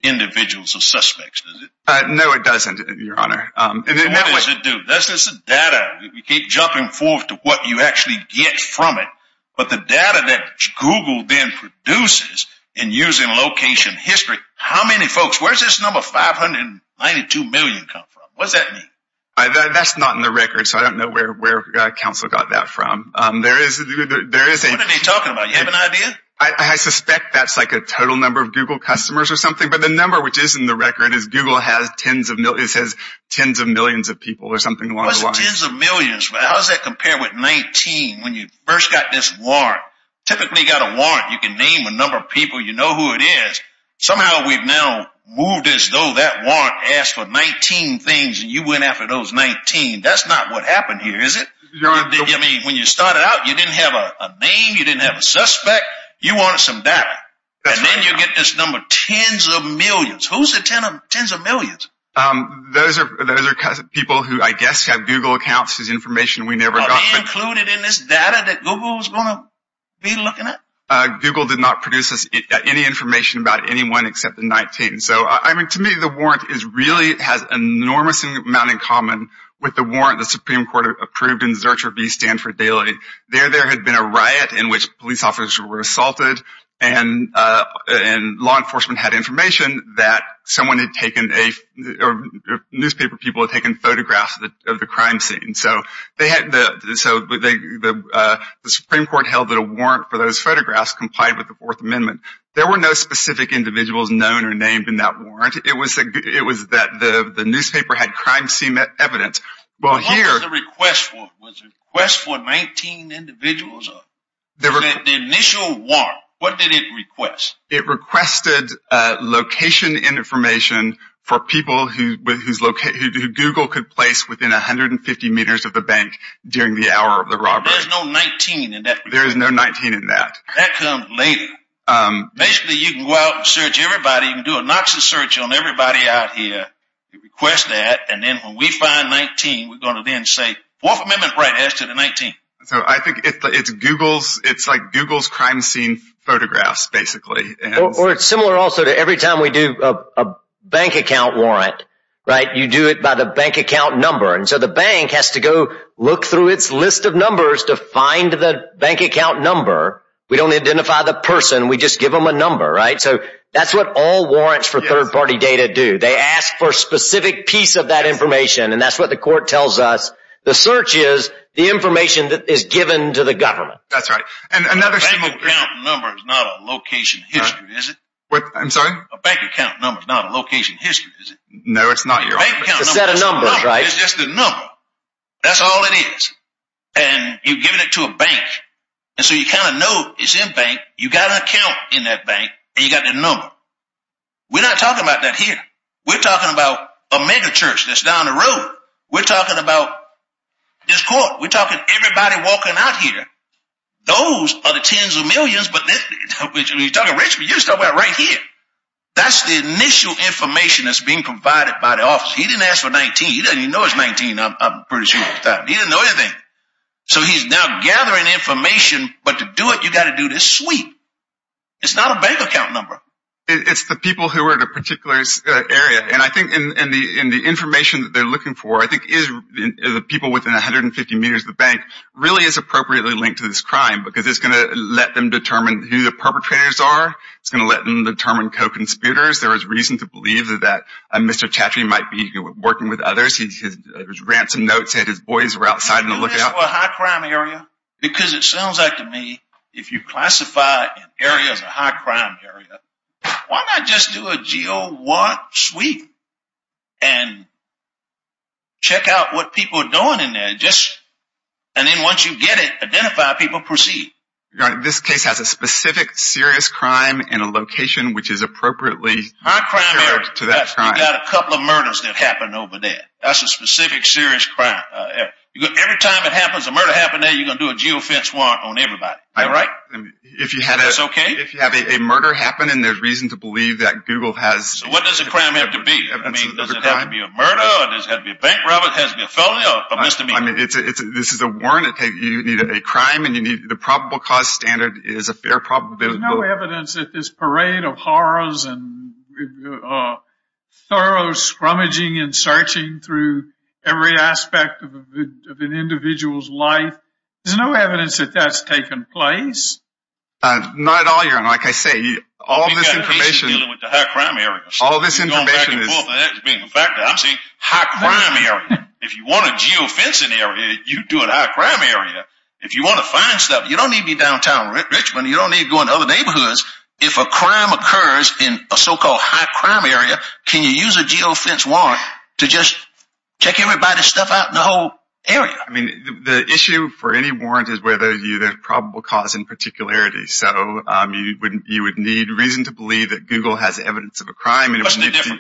individuals or suspects, does it? Uh, no, it doesn't, Your Honor. Um, what does it do? That's just the data. We keep jumping forward to what you actually get from it. But the data that Google then produces in using location history, how many folks, where's this number 592 million come from? What does that mean? That's not in the record, so I don't know where uh, counsel got that from. Um, there is a... What are they talking about? You have an idea? I suspect that's like a total number of Google customers or something. But the number which is in the record is Google has tens of millions of people or something along those lines. What's tens of millions? How does that compare with 19 when you first got this warrant? Typically, you got a warrant. You can name a number of people. You know who it is. Somehow, we've now moved as though that warrant asked for 19 things and you went after those 19. That's not what happened here, is it? I mean, when you started out, you didn't have a name. You didn't have a suspect. You wanted some data. And then you get this number, tens of millions. Who's the tens of millions? Um, those are people who, I guess, have Google accounts whose information we never got. Are they included in this data that Google is going to be looking at? Uh, Google did not produce us uh, any information about anyone except the 19. So, uh, I mean, to me, the warrant is really has an enormous amount in common with the warrant the Supreme Court approved in Zurcher v. Stanford Daily. There, there had been a riot in which police officers were assaulted and law enforcement had information that someone had taken a, or newspaper people had taken photographs of the crime scene. So, they had the, so the uh the Supreme Court held that a warrant for those photographs complied with the Fourth Amendment. There were no specific individuals known or named in that warrant. It was a g it was that the newspaper had crime scene evidence. Well, here. What was the request for? Was the request for 19 individuals? The initial warrant, what did it request? It requested uh, location information for people who Google could place within 150 meters of the bank during the hour of the robbery. There's no 19 in that? There is no 19 in that. That comes later. Um, Basically, you can go out and search everybody. You can do a Knox's search on everybody out here. You request that, and then when we find 19, we're going to then say, Fourth Amendment right as to the 19. So, I think it's Google's, it's like Google's crime scene photographs, basically. Or it's similar also to every time we do a bank account warrant, right? You do it by the bank account number. And so, the bank has to go look through its list of numbers to find the bank account number. We don't identify the person. We just give them a number, right? So, That's what all warrants for third-party data do. They ask for a specific piece of that information, and that's what the court tells us. The search is the information that is given to the government. That's right. And another bank account number is not a location history, is it? I'm sorry? A bank account number is not a location history, is it? No, it's not, Your Honor. It's a set of numbers, right? It's just a number. That's all it is. And you're giving it to a bank, and so you kind of know it's in bank. You got an account in that bank, and you got the number. We're not talking about that here. We're talking about a megachurch that's down the road. We're talking about this court. We're talking everybody walking out here. Those are the tens of millions, but when you're talking Richmond, you're talking about right here. That's the initial information that's being provided by the office. He didn't ask for 19. He doesn't even know it's 19, I'm pretty sure. He didn't know anything. So he's now gathering information, but to do it, you've got to do this sweep. It's not a bank account number. It's the people who are in a particular uh, area, and I think in the information that they're looking for, I think is the people within 150 meters of the bank really is appropriately linked to this crime because it's going to let them determine who the perpetrators are. It's going to let them determine co-conspirators. There is reason to believe that uh, Mr. Chatrie might be working with others. His uh, ransom note said his boys were outside on the lookout. Is this a high crime area? Because it sounds like to me, if you classify an area as a high crime area, why not just do a geo one sweep and check out what people are doing in there? Just, and then once you get it, identify people, proceed. This case has a specific serious crime in a location which is appropriately high crime area to that crime. You've got a couple of murders that happened over there. That's a specific serious crime. Uh, Every time it happens, a murder happened there, you're going to do a geofence warrant on everybody. Is that right? If you had a, that's okay? If you have a murder happen and there's reason to believe that Google has... So what does a crime have to be? I mean, does it have to be a murder or does it have to be a bank robbery? Does it have to be a felony or a misdemeanor? I mean, this is a warrant. You need a crime and you need the probable cause standard is a fair probability. There's no evidence that this parade of horrors and uh, thorough scrummaging and searching through every aspect of an individual's life, there's no evidence that that's taken place? Uh, not at all, Your Honor. Like I say, all this information... We've got cases dealing with the high crime areas. All this information is... being a fact. I'm saying high crime area. If you want a geofencing area, you do it high crime area. If you want to find stuff, you don't need to be downtown Richmond. You don't need to go into other neighborhoods. If a crime occurs in a so-called high crime area, can you use a geofence warrant to just check everybody's stuff out in the whole area? I mean, the issue for any warrant is whether you there's probable cause in particularity. So um you would need reason to believe that Google has evidence of a crime. And it would need to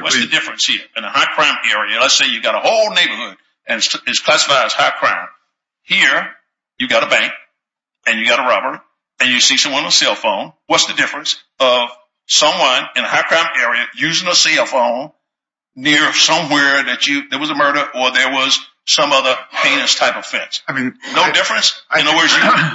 what's the difference here? In a high crime area, let's say you've got a whole neighborhood and it's classified as high crime. Here, you've got a bank and you've got a robber and you see someone on a cell phone. What's the difference of someone in a high crime area using a cell phone near somewhere that you there was a murder or there was some other heinous type of offense? I mean, no difference? In other words,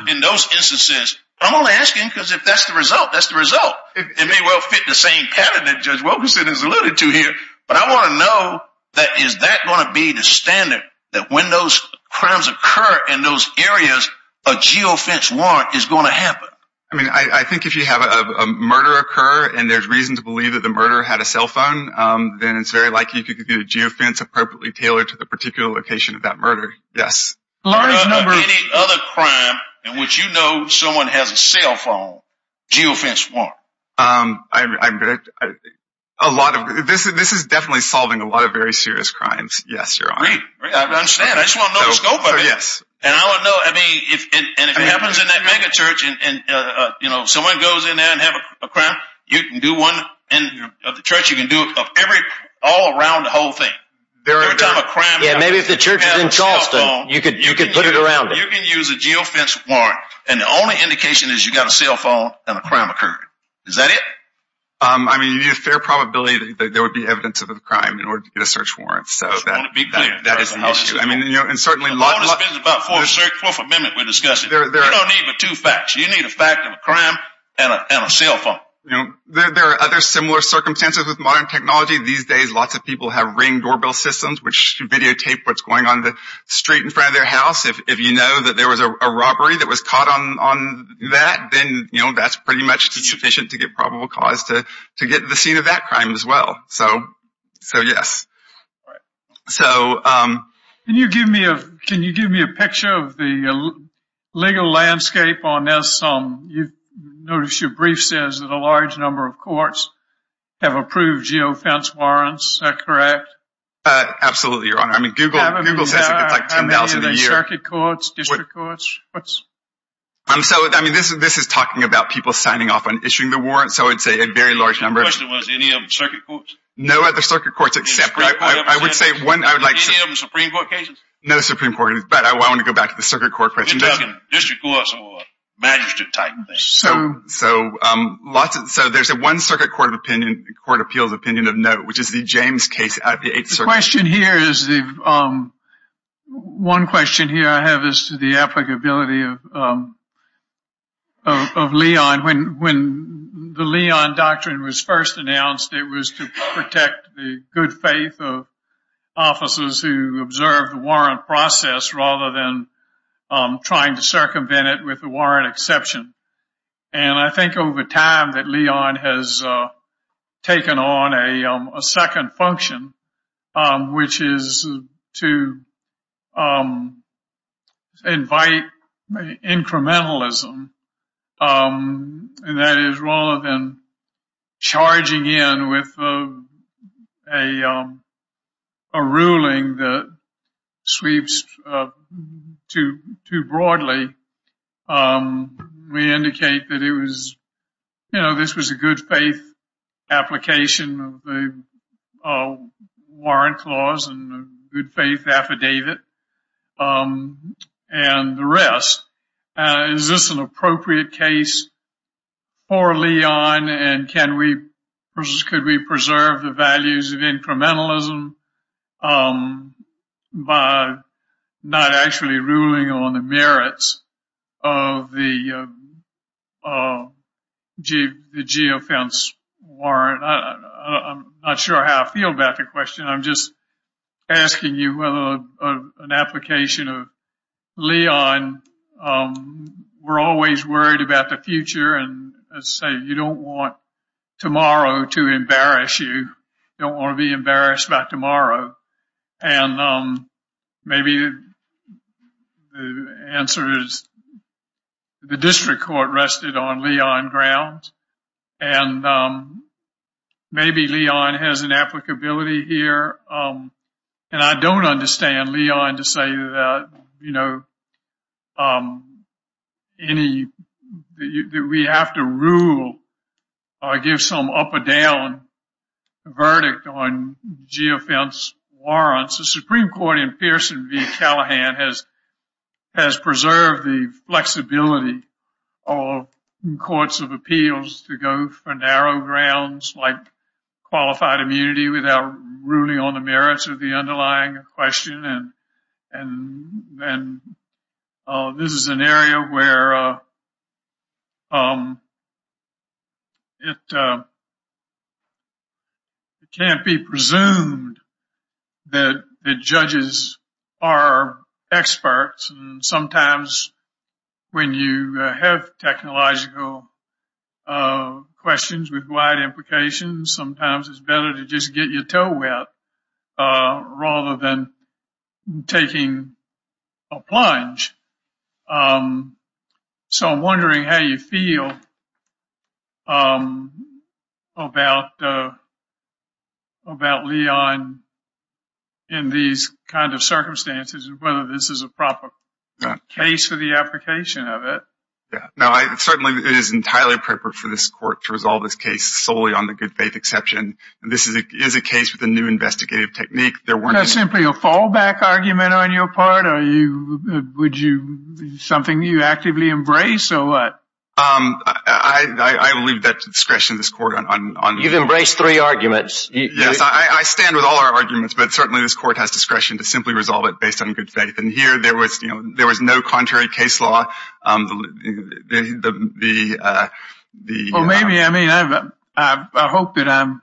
in those instances, I'm only asking because if that's the result, that's the result. It may well fit the same pattern that Judge Wilkinson has alluded to here, but I want to know that is that going to be the standard that when those crimes occur in those areas, a geofence warrant is going to happen? I mean, I think if you have a murder occur and there's reason to believe that the murderer had a cell phone, then it's very likely you could get a geofence appropriately tailored to the particular location of that murder. Yes. Large number any other crime in which you know someone has a cell phone, geofence warrant? Um A lot of this this is definitely solving a lot of very serious crimes. Yes, Your Honor. Great. I understand. I just want to know the scope of it. Yes. And I want to know, I mean, if, and if it happens in that mega church and and uh, uh, you know, someone goes in there and have a crime, you can do one in the church. You can do it of every, all around the whole thing. Every time a crime happens. Yeah, maybe if the church is in Charleston, you could you, you could put it around it. You can use a geofence warrant, and the only indication is you got a cell phone and a crime occurred. Is that it? Um, I mean, you need a fair probability that there would be evidence of a crime in order to get a search warrant. So just want to be clear. That is the issue. I mean, you know, and certainly. All this business about Fourth Amendment we're discussing. You don't need but two facts. You need a fact of a crime and a cell phone. There there are other similar circumstances with modern technology. These days, lots of people have ring doorbell systems, which videotape what's going on the street in front of their house. If you know that there was a robbery that was caught on that, then you know that's pretty much sufficient to get probable cause to to get to the scene of that crime as well. So, so yes. So, um can you give me a can you give me a picture of the legal landscape on this? You've your brief says that a large number of courts have approved geofence warrants. Is that correct? Uh, absolutely, Your Honor. I mean, Google says it's like 10,000 a year. How many are circuit courts, district courts? Um, so, I mean, this is talking about people signing off on issuing the warrant. So, it's a very large number. The question was, any of them circuit courts? No other circuit courts except, I would say one, I would like to. Any of them Supreme Court cases? No Supreme Court, but I want to go back to the circuit court question. You're talking district courts or magistrate type thing. So, so um lots of so there's a one circuit court of opinion, court appeals opinion of note, which is the James case at the 8th Circuit. The question here is, the one question here I have is to the applicability of uhm, of Leon. When when the Leon doctrine was first announced, it was to protect the good faith of officers who observe the warrant process rather than Um, trying to circumvent it with a warrant exception. And I think over time that Leon has uh, taken on a um, second function, um, which is to invite incrementalism. And that is rather than charging in with uh, a ruling that sweeps uh, too broadly, um, we indicate that it was, you know, this was a good faith application of the uh, warrant clause and good faith affidavit um, and the rest. Uh, is this an appropriate case for Leon and can we, could we preserve the values of incrementalism um, by not actually ruling on the merits of the uh, uh, the geofence warrant? I'm not sure how I feel about the question. I'm just asking you whether an application of Leon, um, we're always worried about the future and say you don't want tomorrow to embarrass you. You don't want to be embarrassed by tomorrow. And um, maybe the answer is the district court rested on Leon grounds. And um, maybe Leon has an applicability here. Um, and I don't understand Leon to say that, you know, um, any, that we have to rule or give some up or down verdict on geofence warrants. The Supreme Court in Pearson v. Callahan has preserved the flexibility of courts of appeals to go for narrow grounds like qualified immunity without ruling on the merits of the underlying question. And and, and, uh, this is an area where uh, um, it uh, it can't be presumed that the judges are experts. And sometimes when you have technological uh questions with wide implications, sometimes it's better to just get your toe wet uh rather than taking a plunge. So I'm wondering how you feel um about uh about Leon in these kind of circumstances and whether this is a proper case for the application of it. Yeah, no, I certainly it is entirely appropriate for this court to resolve this case solely on the good faith exception. And this is a case with a new investigative technique. There weren't. Is that simply a fallback argument on your part? Are you, would you, something you actively embrace or what? I I will leave that to discretion of this court. On You've embraced three arguments. Yes, I stand with all our arguments, but certainly this court has discretion to simply resolve it based on good faith. And here there was you know there was no contrary case law. The the, the, uh. Well, maybe, I mean, I hope that I'm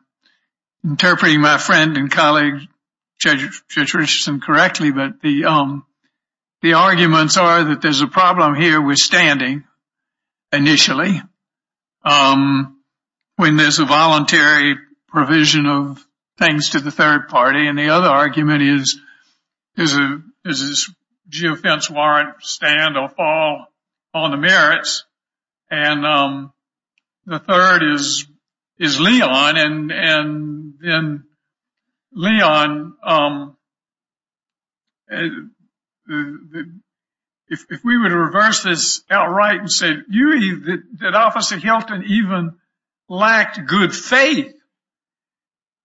interpreting my friend and colleague, Judge Richardson, correctly, but the um the arguments are that there's a problem here with standing initially um, when there's a voluntary provision of things to the third party. And the other argument is, does this geofence warrant stand or fall on the merits? And um, the third is is Leon. And and then Leon, um, uh, if we were to reverse this outright and say, that Officer Hylton even lacked good faith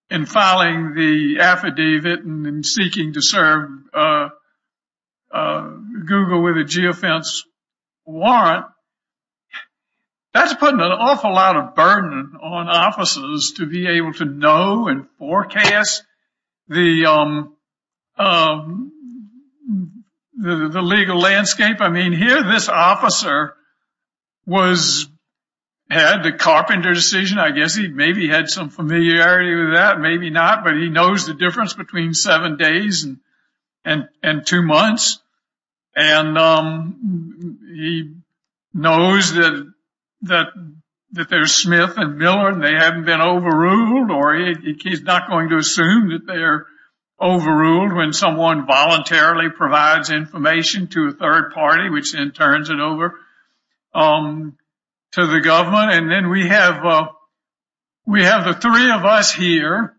in filing the affidavit and seeking to serve uh, uh, Google with a geofence warrant, that's putting an awful lot of burden on officers to be able to know and forecast the um, um, legal landscape. I mean, here this officer was had the Carpenter decision. I guess he maybe had some familiarity with that, maybe not, but he knows the difference between seven days and and two months. And um, he knows that, that, that there's Smith and Miller and they haven't been overruled, or he's not going to assume that they're overruled when someone voluntarily provides information to a third party, which then turns it over um, to the government. And then we have uh we have the three of us here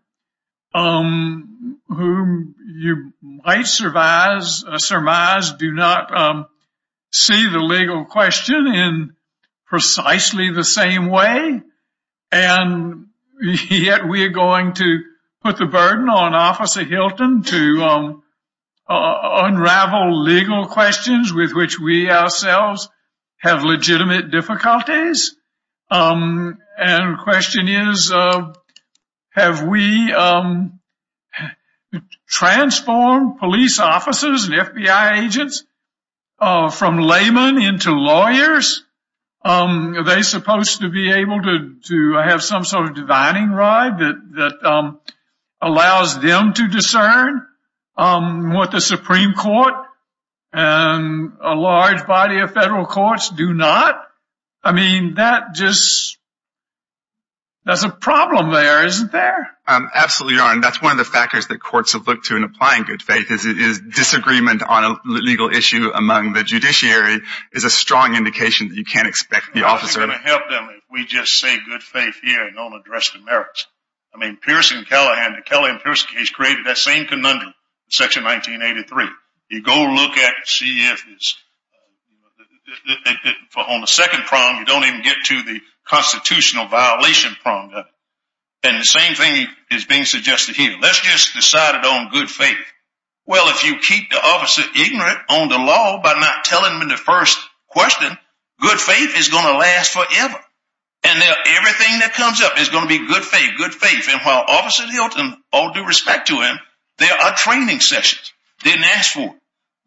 um, whom you might surmise uh, do not um, see the legal question in precisely the same way. And yet we are going to put the burden on Officer Hylton to um, uh, uh, unravel legal questions with which we ourselves have legitimate difficulties. Um, and the question is, uh, have we um, transformed police officers and FBI agents from laymen into lawyers? Are they supposed to be able to have some sort of divining rod that that allows them to discern um, what the Supreme Court and a large body of federal courts do not? I mean, that just, there's a problem there, isn't there? Um, absolutely, Your Honor. That's one of the factors that courts have looked to in applying good faith is disagreement on a legal issue among the judiciary is a strong indication that you can't expect the officer. How is it going to help them if we just say good faith here and don't address the merits? I mean, Pearson and Callahan, the Kelly and Pearson case created that same conundrum in Section 1983. You go look at, see if it's, on the second prong, you don't even get to the constitutional violation prong. And the same thing is being suggested here. Let's just decide it on good faith. Well, if you keep the officer ignorant on the law by not telling them the first question, good faith is going to last forever. And everything that comes up is going to be good faith, good faith. And while Officer Hylton, all due respect to him, there are training sessions. Didn't ask for.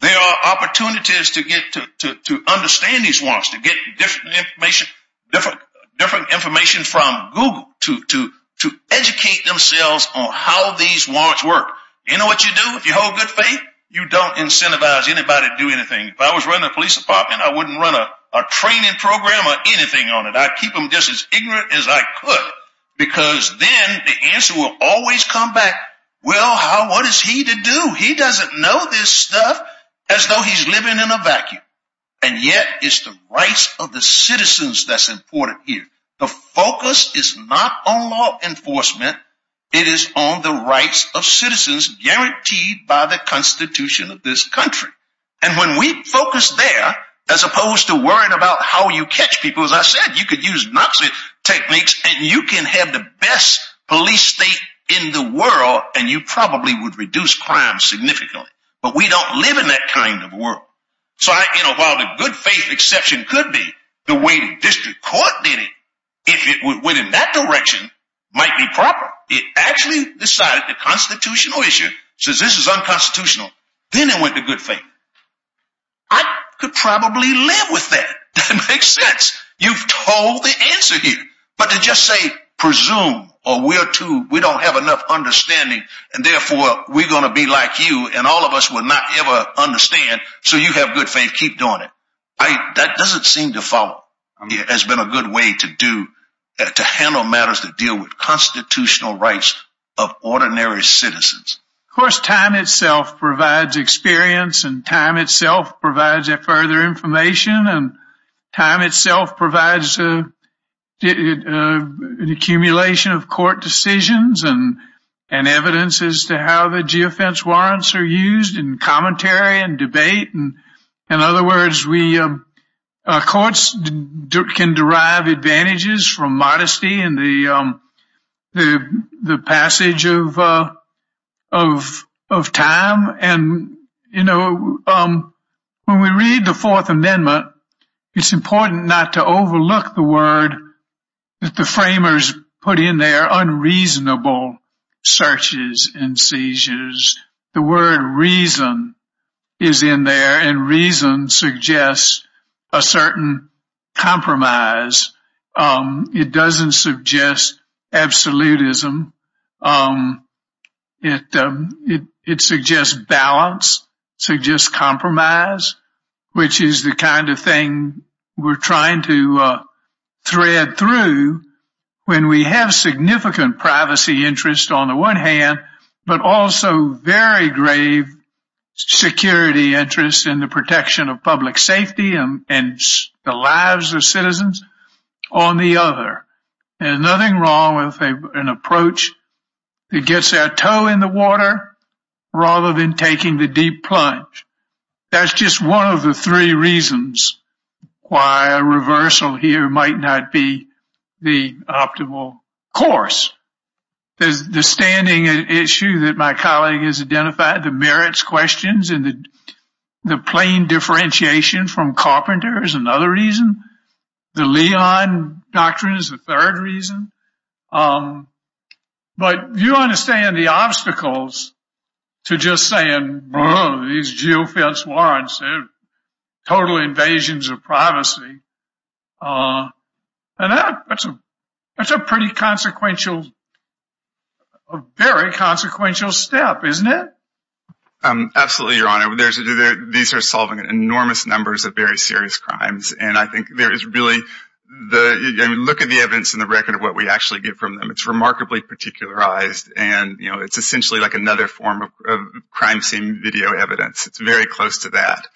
There are opportunities to get to to, to understand these warrants, to get different information, different different information from Google to, to, to educate themselves on how these warrants work. You know what you do if you hold good faith? You don't incentivize anybody to do anything. If I was running a police department, I wouldn't run a training program or anything on it. I'd keep them just as ignorant as I could. Because then the answer will always come back, well, how, what is he to do? He doesn't know this stuff as though he's living in a vacuum. And yet it's the rights of the citizens that's important here. The focus is not on law enforcement. It is on the rights of citizens guaranteed by the Constitution of this country. And when we focus there, as opposed to worrying about how you catch people, as I said, you could use Nazi techniques and you can have the best police state in the world and you probably would reduce crime significantly. But we don't live in that kind of world. So I, you know, while the good faith exception could be the way the district court did it, if it went in that direction, might be proper. It actually decided the constitutional issue says this is unconstitutional. Then it went to good faith. I could probably live with that. That makes sense. You've told the answer here. But to just say presume or we're too, we don't have enough understanding and therefore we're going to be like you and all of us will not ever understand. So you have good faith. Keep doing it. I, that doesn't seem to follow. Um, it has been a good way to do, uh, to handle matters that deal with constitutional rights of ordinary citizens. Course, time itself provides experience and time itself provides further information and time itself provides uh, uh, an accumulation of court decisions and evidence as to how the geofence warrants are used in commentary and debate. And in other words, um, uh, courts can derive advantages from modesty and um, the passage of time. And, you know, um, when we read the Fourth Amendment, it's important not to overlook the word that the framers put in there, unreasonable searches and seizures. The word reason is in there and reason suggests a certain compromise. Um, it doesn't suggest absolutism. Um, Um, it suggests balance, suggests compromise, which is the kind of thing we're trying to uh, thread through when we have significant privacy interest on the one hand, but also very grave security interest in the protection of public safety and the lives of citizens on the other. There's nothing wrong with an approach that gets our toe in the water rather than taking the deep plunge. That's just one of the three reasons why a reversal here might not be the optimal course. There's the standing issue that my colleague has identified, the merits questions and the plain differentiation from Carpenter is another reason. The Leon Doctrine is the third reason. Um, But you understand the obstacles to just saying, oh, these geofence warrants, they're total invasions of privacy. Uh, and that's a pretty consequential, a very consequential step, isn't it? Um, absolutely, Your Honor. These are solving enormous numbers of very serious crimes. And I think there is really, look at the evidence in the record of what we actually get from them. It's remarkably particularized and it's essentially like another form of crime scene video evidence. It's very close to that.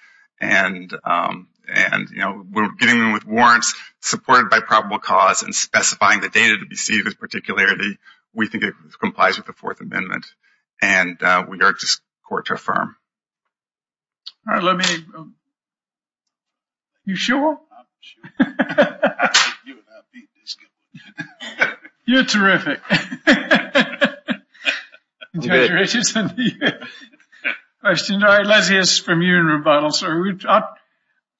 And um, we're getting them with warrants supported by probable cause and specifying the data to be seized with particularity. We think it complies with the Fourth Amendment. And uh, we urge this court to affirm. All right, let me, um, you sure? You're terrific. Judge Richardson, question. All right, let's hear from you in rebuttal, sir.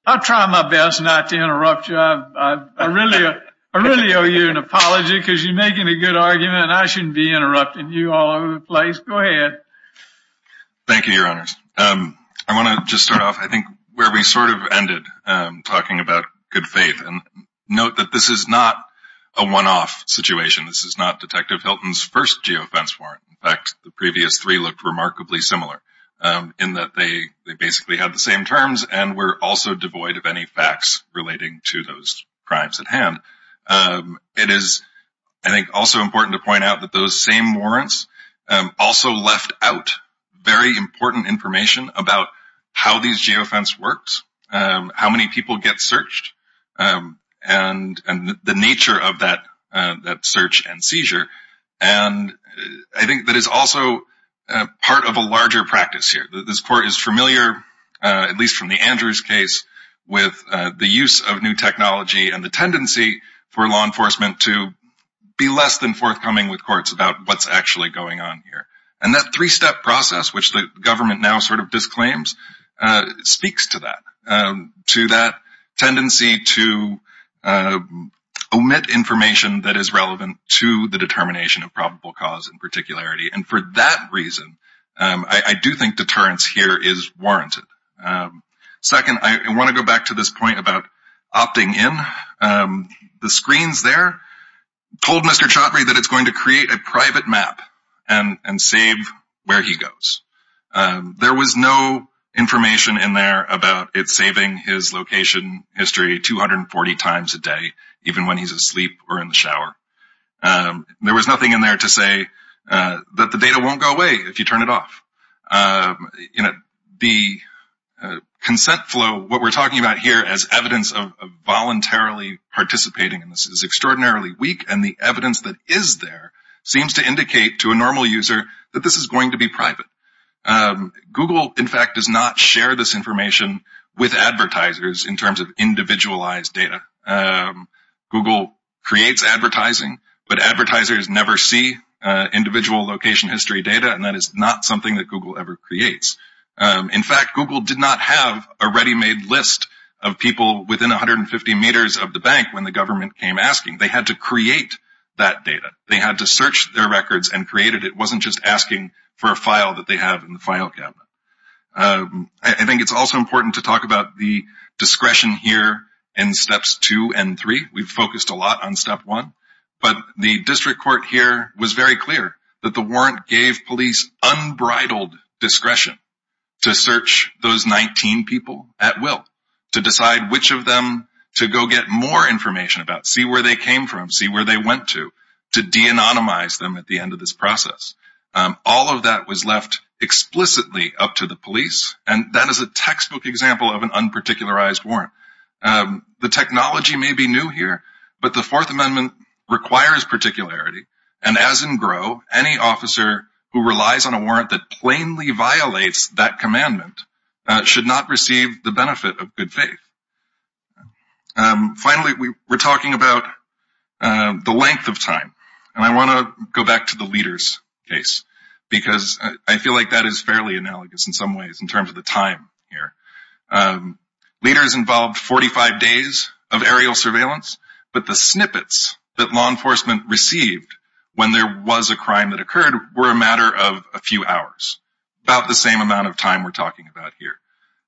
I'll try my best not to interrupt you. I really owe you an apology because you're making a good argument and I shouldn't be interrupting you all over the place. Go ahead. Thank you, Your Honors. Um, I want to just start off, I think, where we sort of ended um, talking about good faith. And note that this is not a one-off situation. This is not Detective Hylton's first geofence warrant. In fact, the previous three looked remarkably similar um, in that they basically had the same terms and were also devoid of any facts relating to those crimes at hand. Um, it is, I think, also important to point out that those same warrants um, also left out very important information about how these geofence works, how many people get searched, Um, and the nature of uh, that search and seizure. And I think that is also uh, part of a larger practice here. This court is familiar, uh, at least from the Andrews case, with the use of new technology and the tendency for law enforcement to be less than forthcoming with courts about what's actually going on here. And that three-step process, which the government now sort of disclaims, speaks to that, um, to that tendency to uh, omit information that is relevant to the determination of probable cause and particularity. And for that reason, um, I do think deterrence here is warranted. Um, second, I want to go back to this point about opting in, um, the screens there told Mr. Chatrie that it's going to create a private map and and save where he goes. There was no information in there about it saving his location history 240 times a day, even when he's asleep or in the shower. Um, there was nothing in there to say uh, that the data won't go away if you turn it off. Um, know, the uh, consent flow, what we're talking about here as evidence of voluntarily participating in this is extraordinarily weak, and the evidence that is there seems to indicate to a normal user that this is going to be private. Um, Google, in fact, does not share this information with advertisers in terms of individualized data. Um, Google creates advertising, but advertisers never see uh, individual location history data, and that is not something that Google ever creates. Um, in fact, Google did not have a ready-made list of people within 150 meters of the bank when the government came asking. They had to create that data. They had to search their records and create it. It wasn't just asking for a file that they have in the file cabinet. Um, I think it's also important to talk about the discretion here in steps two and three. We've focused a lot on step one, but the district court here was very clear that the warrant gave police unbridled discretion to search those 19 people at will, to decide which of them to go get more information about, see where they came from, see where they went to, to de-anonymize them at the end of this process. Um, all of that was left explicitly up to the police, and that is a textbook example of an unparticularized warrant. Um, the technology may be new here, but the Fourth Amendment requires particularity, and as in Groh, any officer who relies on a warrant that plainly violates that commandment uh, should not receive the benefit of good faith. Um, finally, we're talking about uh, the length of time, and I want to go back to the leader's case, because I feel like that is fairly analogous in some ways in terms of the time here. Um, leaders involved 45 days of aerial surveillance, but the snippets that law enforcement received when there was a crime that occurred were a matter of a few hours, about the same amount of time we're talking about here.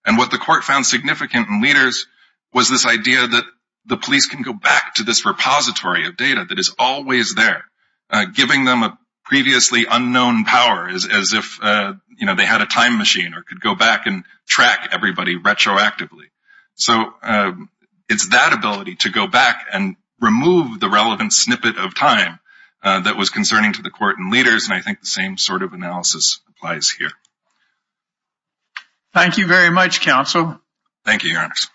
And what the court found significant in leaders was this idea that the police can go back to this repository of data that is always there, uh, giving them a previously unknown power, as if uh you know they had a time machine or could go back and track everybody retroactively. So um, it's that ability to go back and remove the relevant snippet of time uh, that was concerning to the court and leaders, and I think the same sort of analysis applies here. Thank you very much, counsel. Thank you, Your Honors.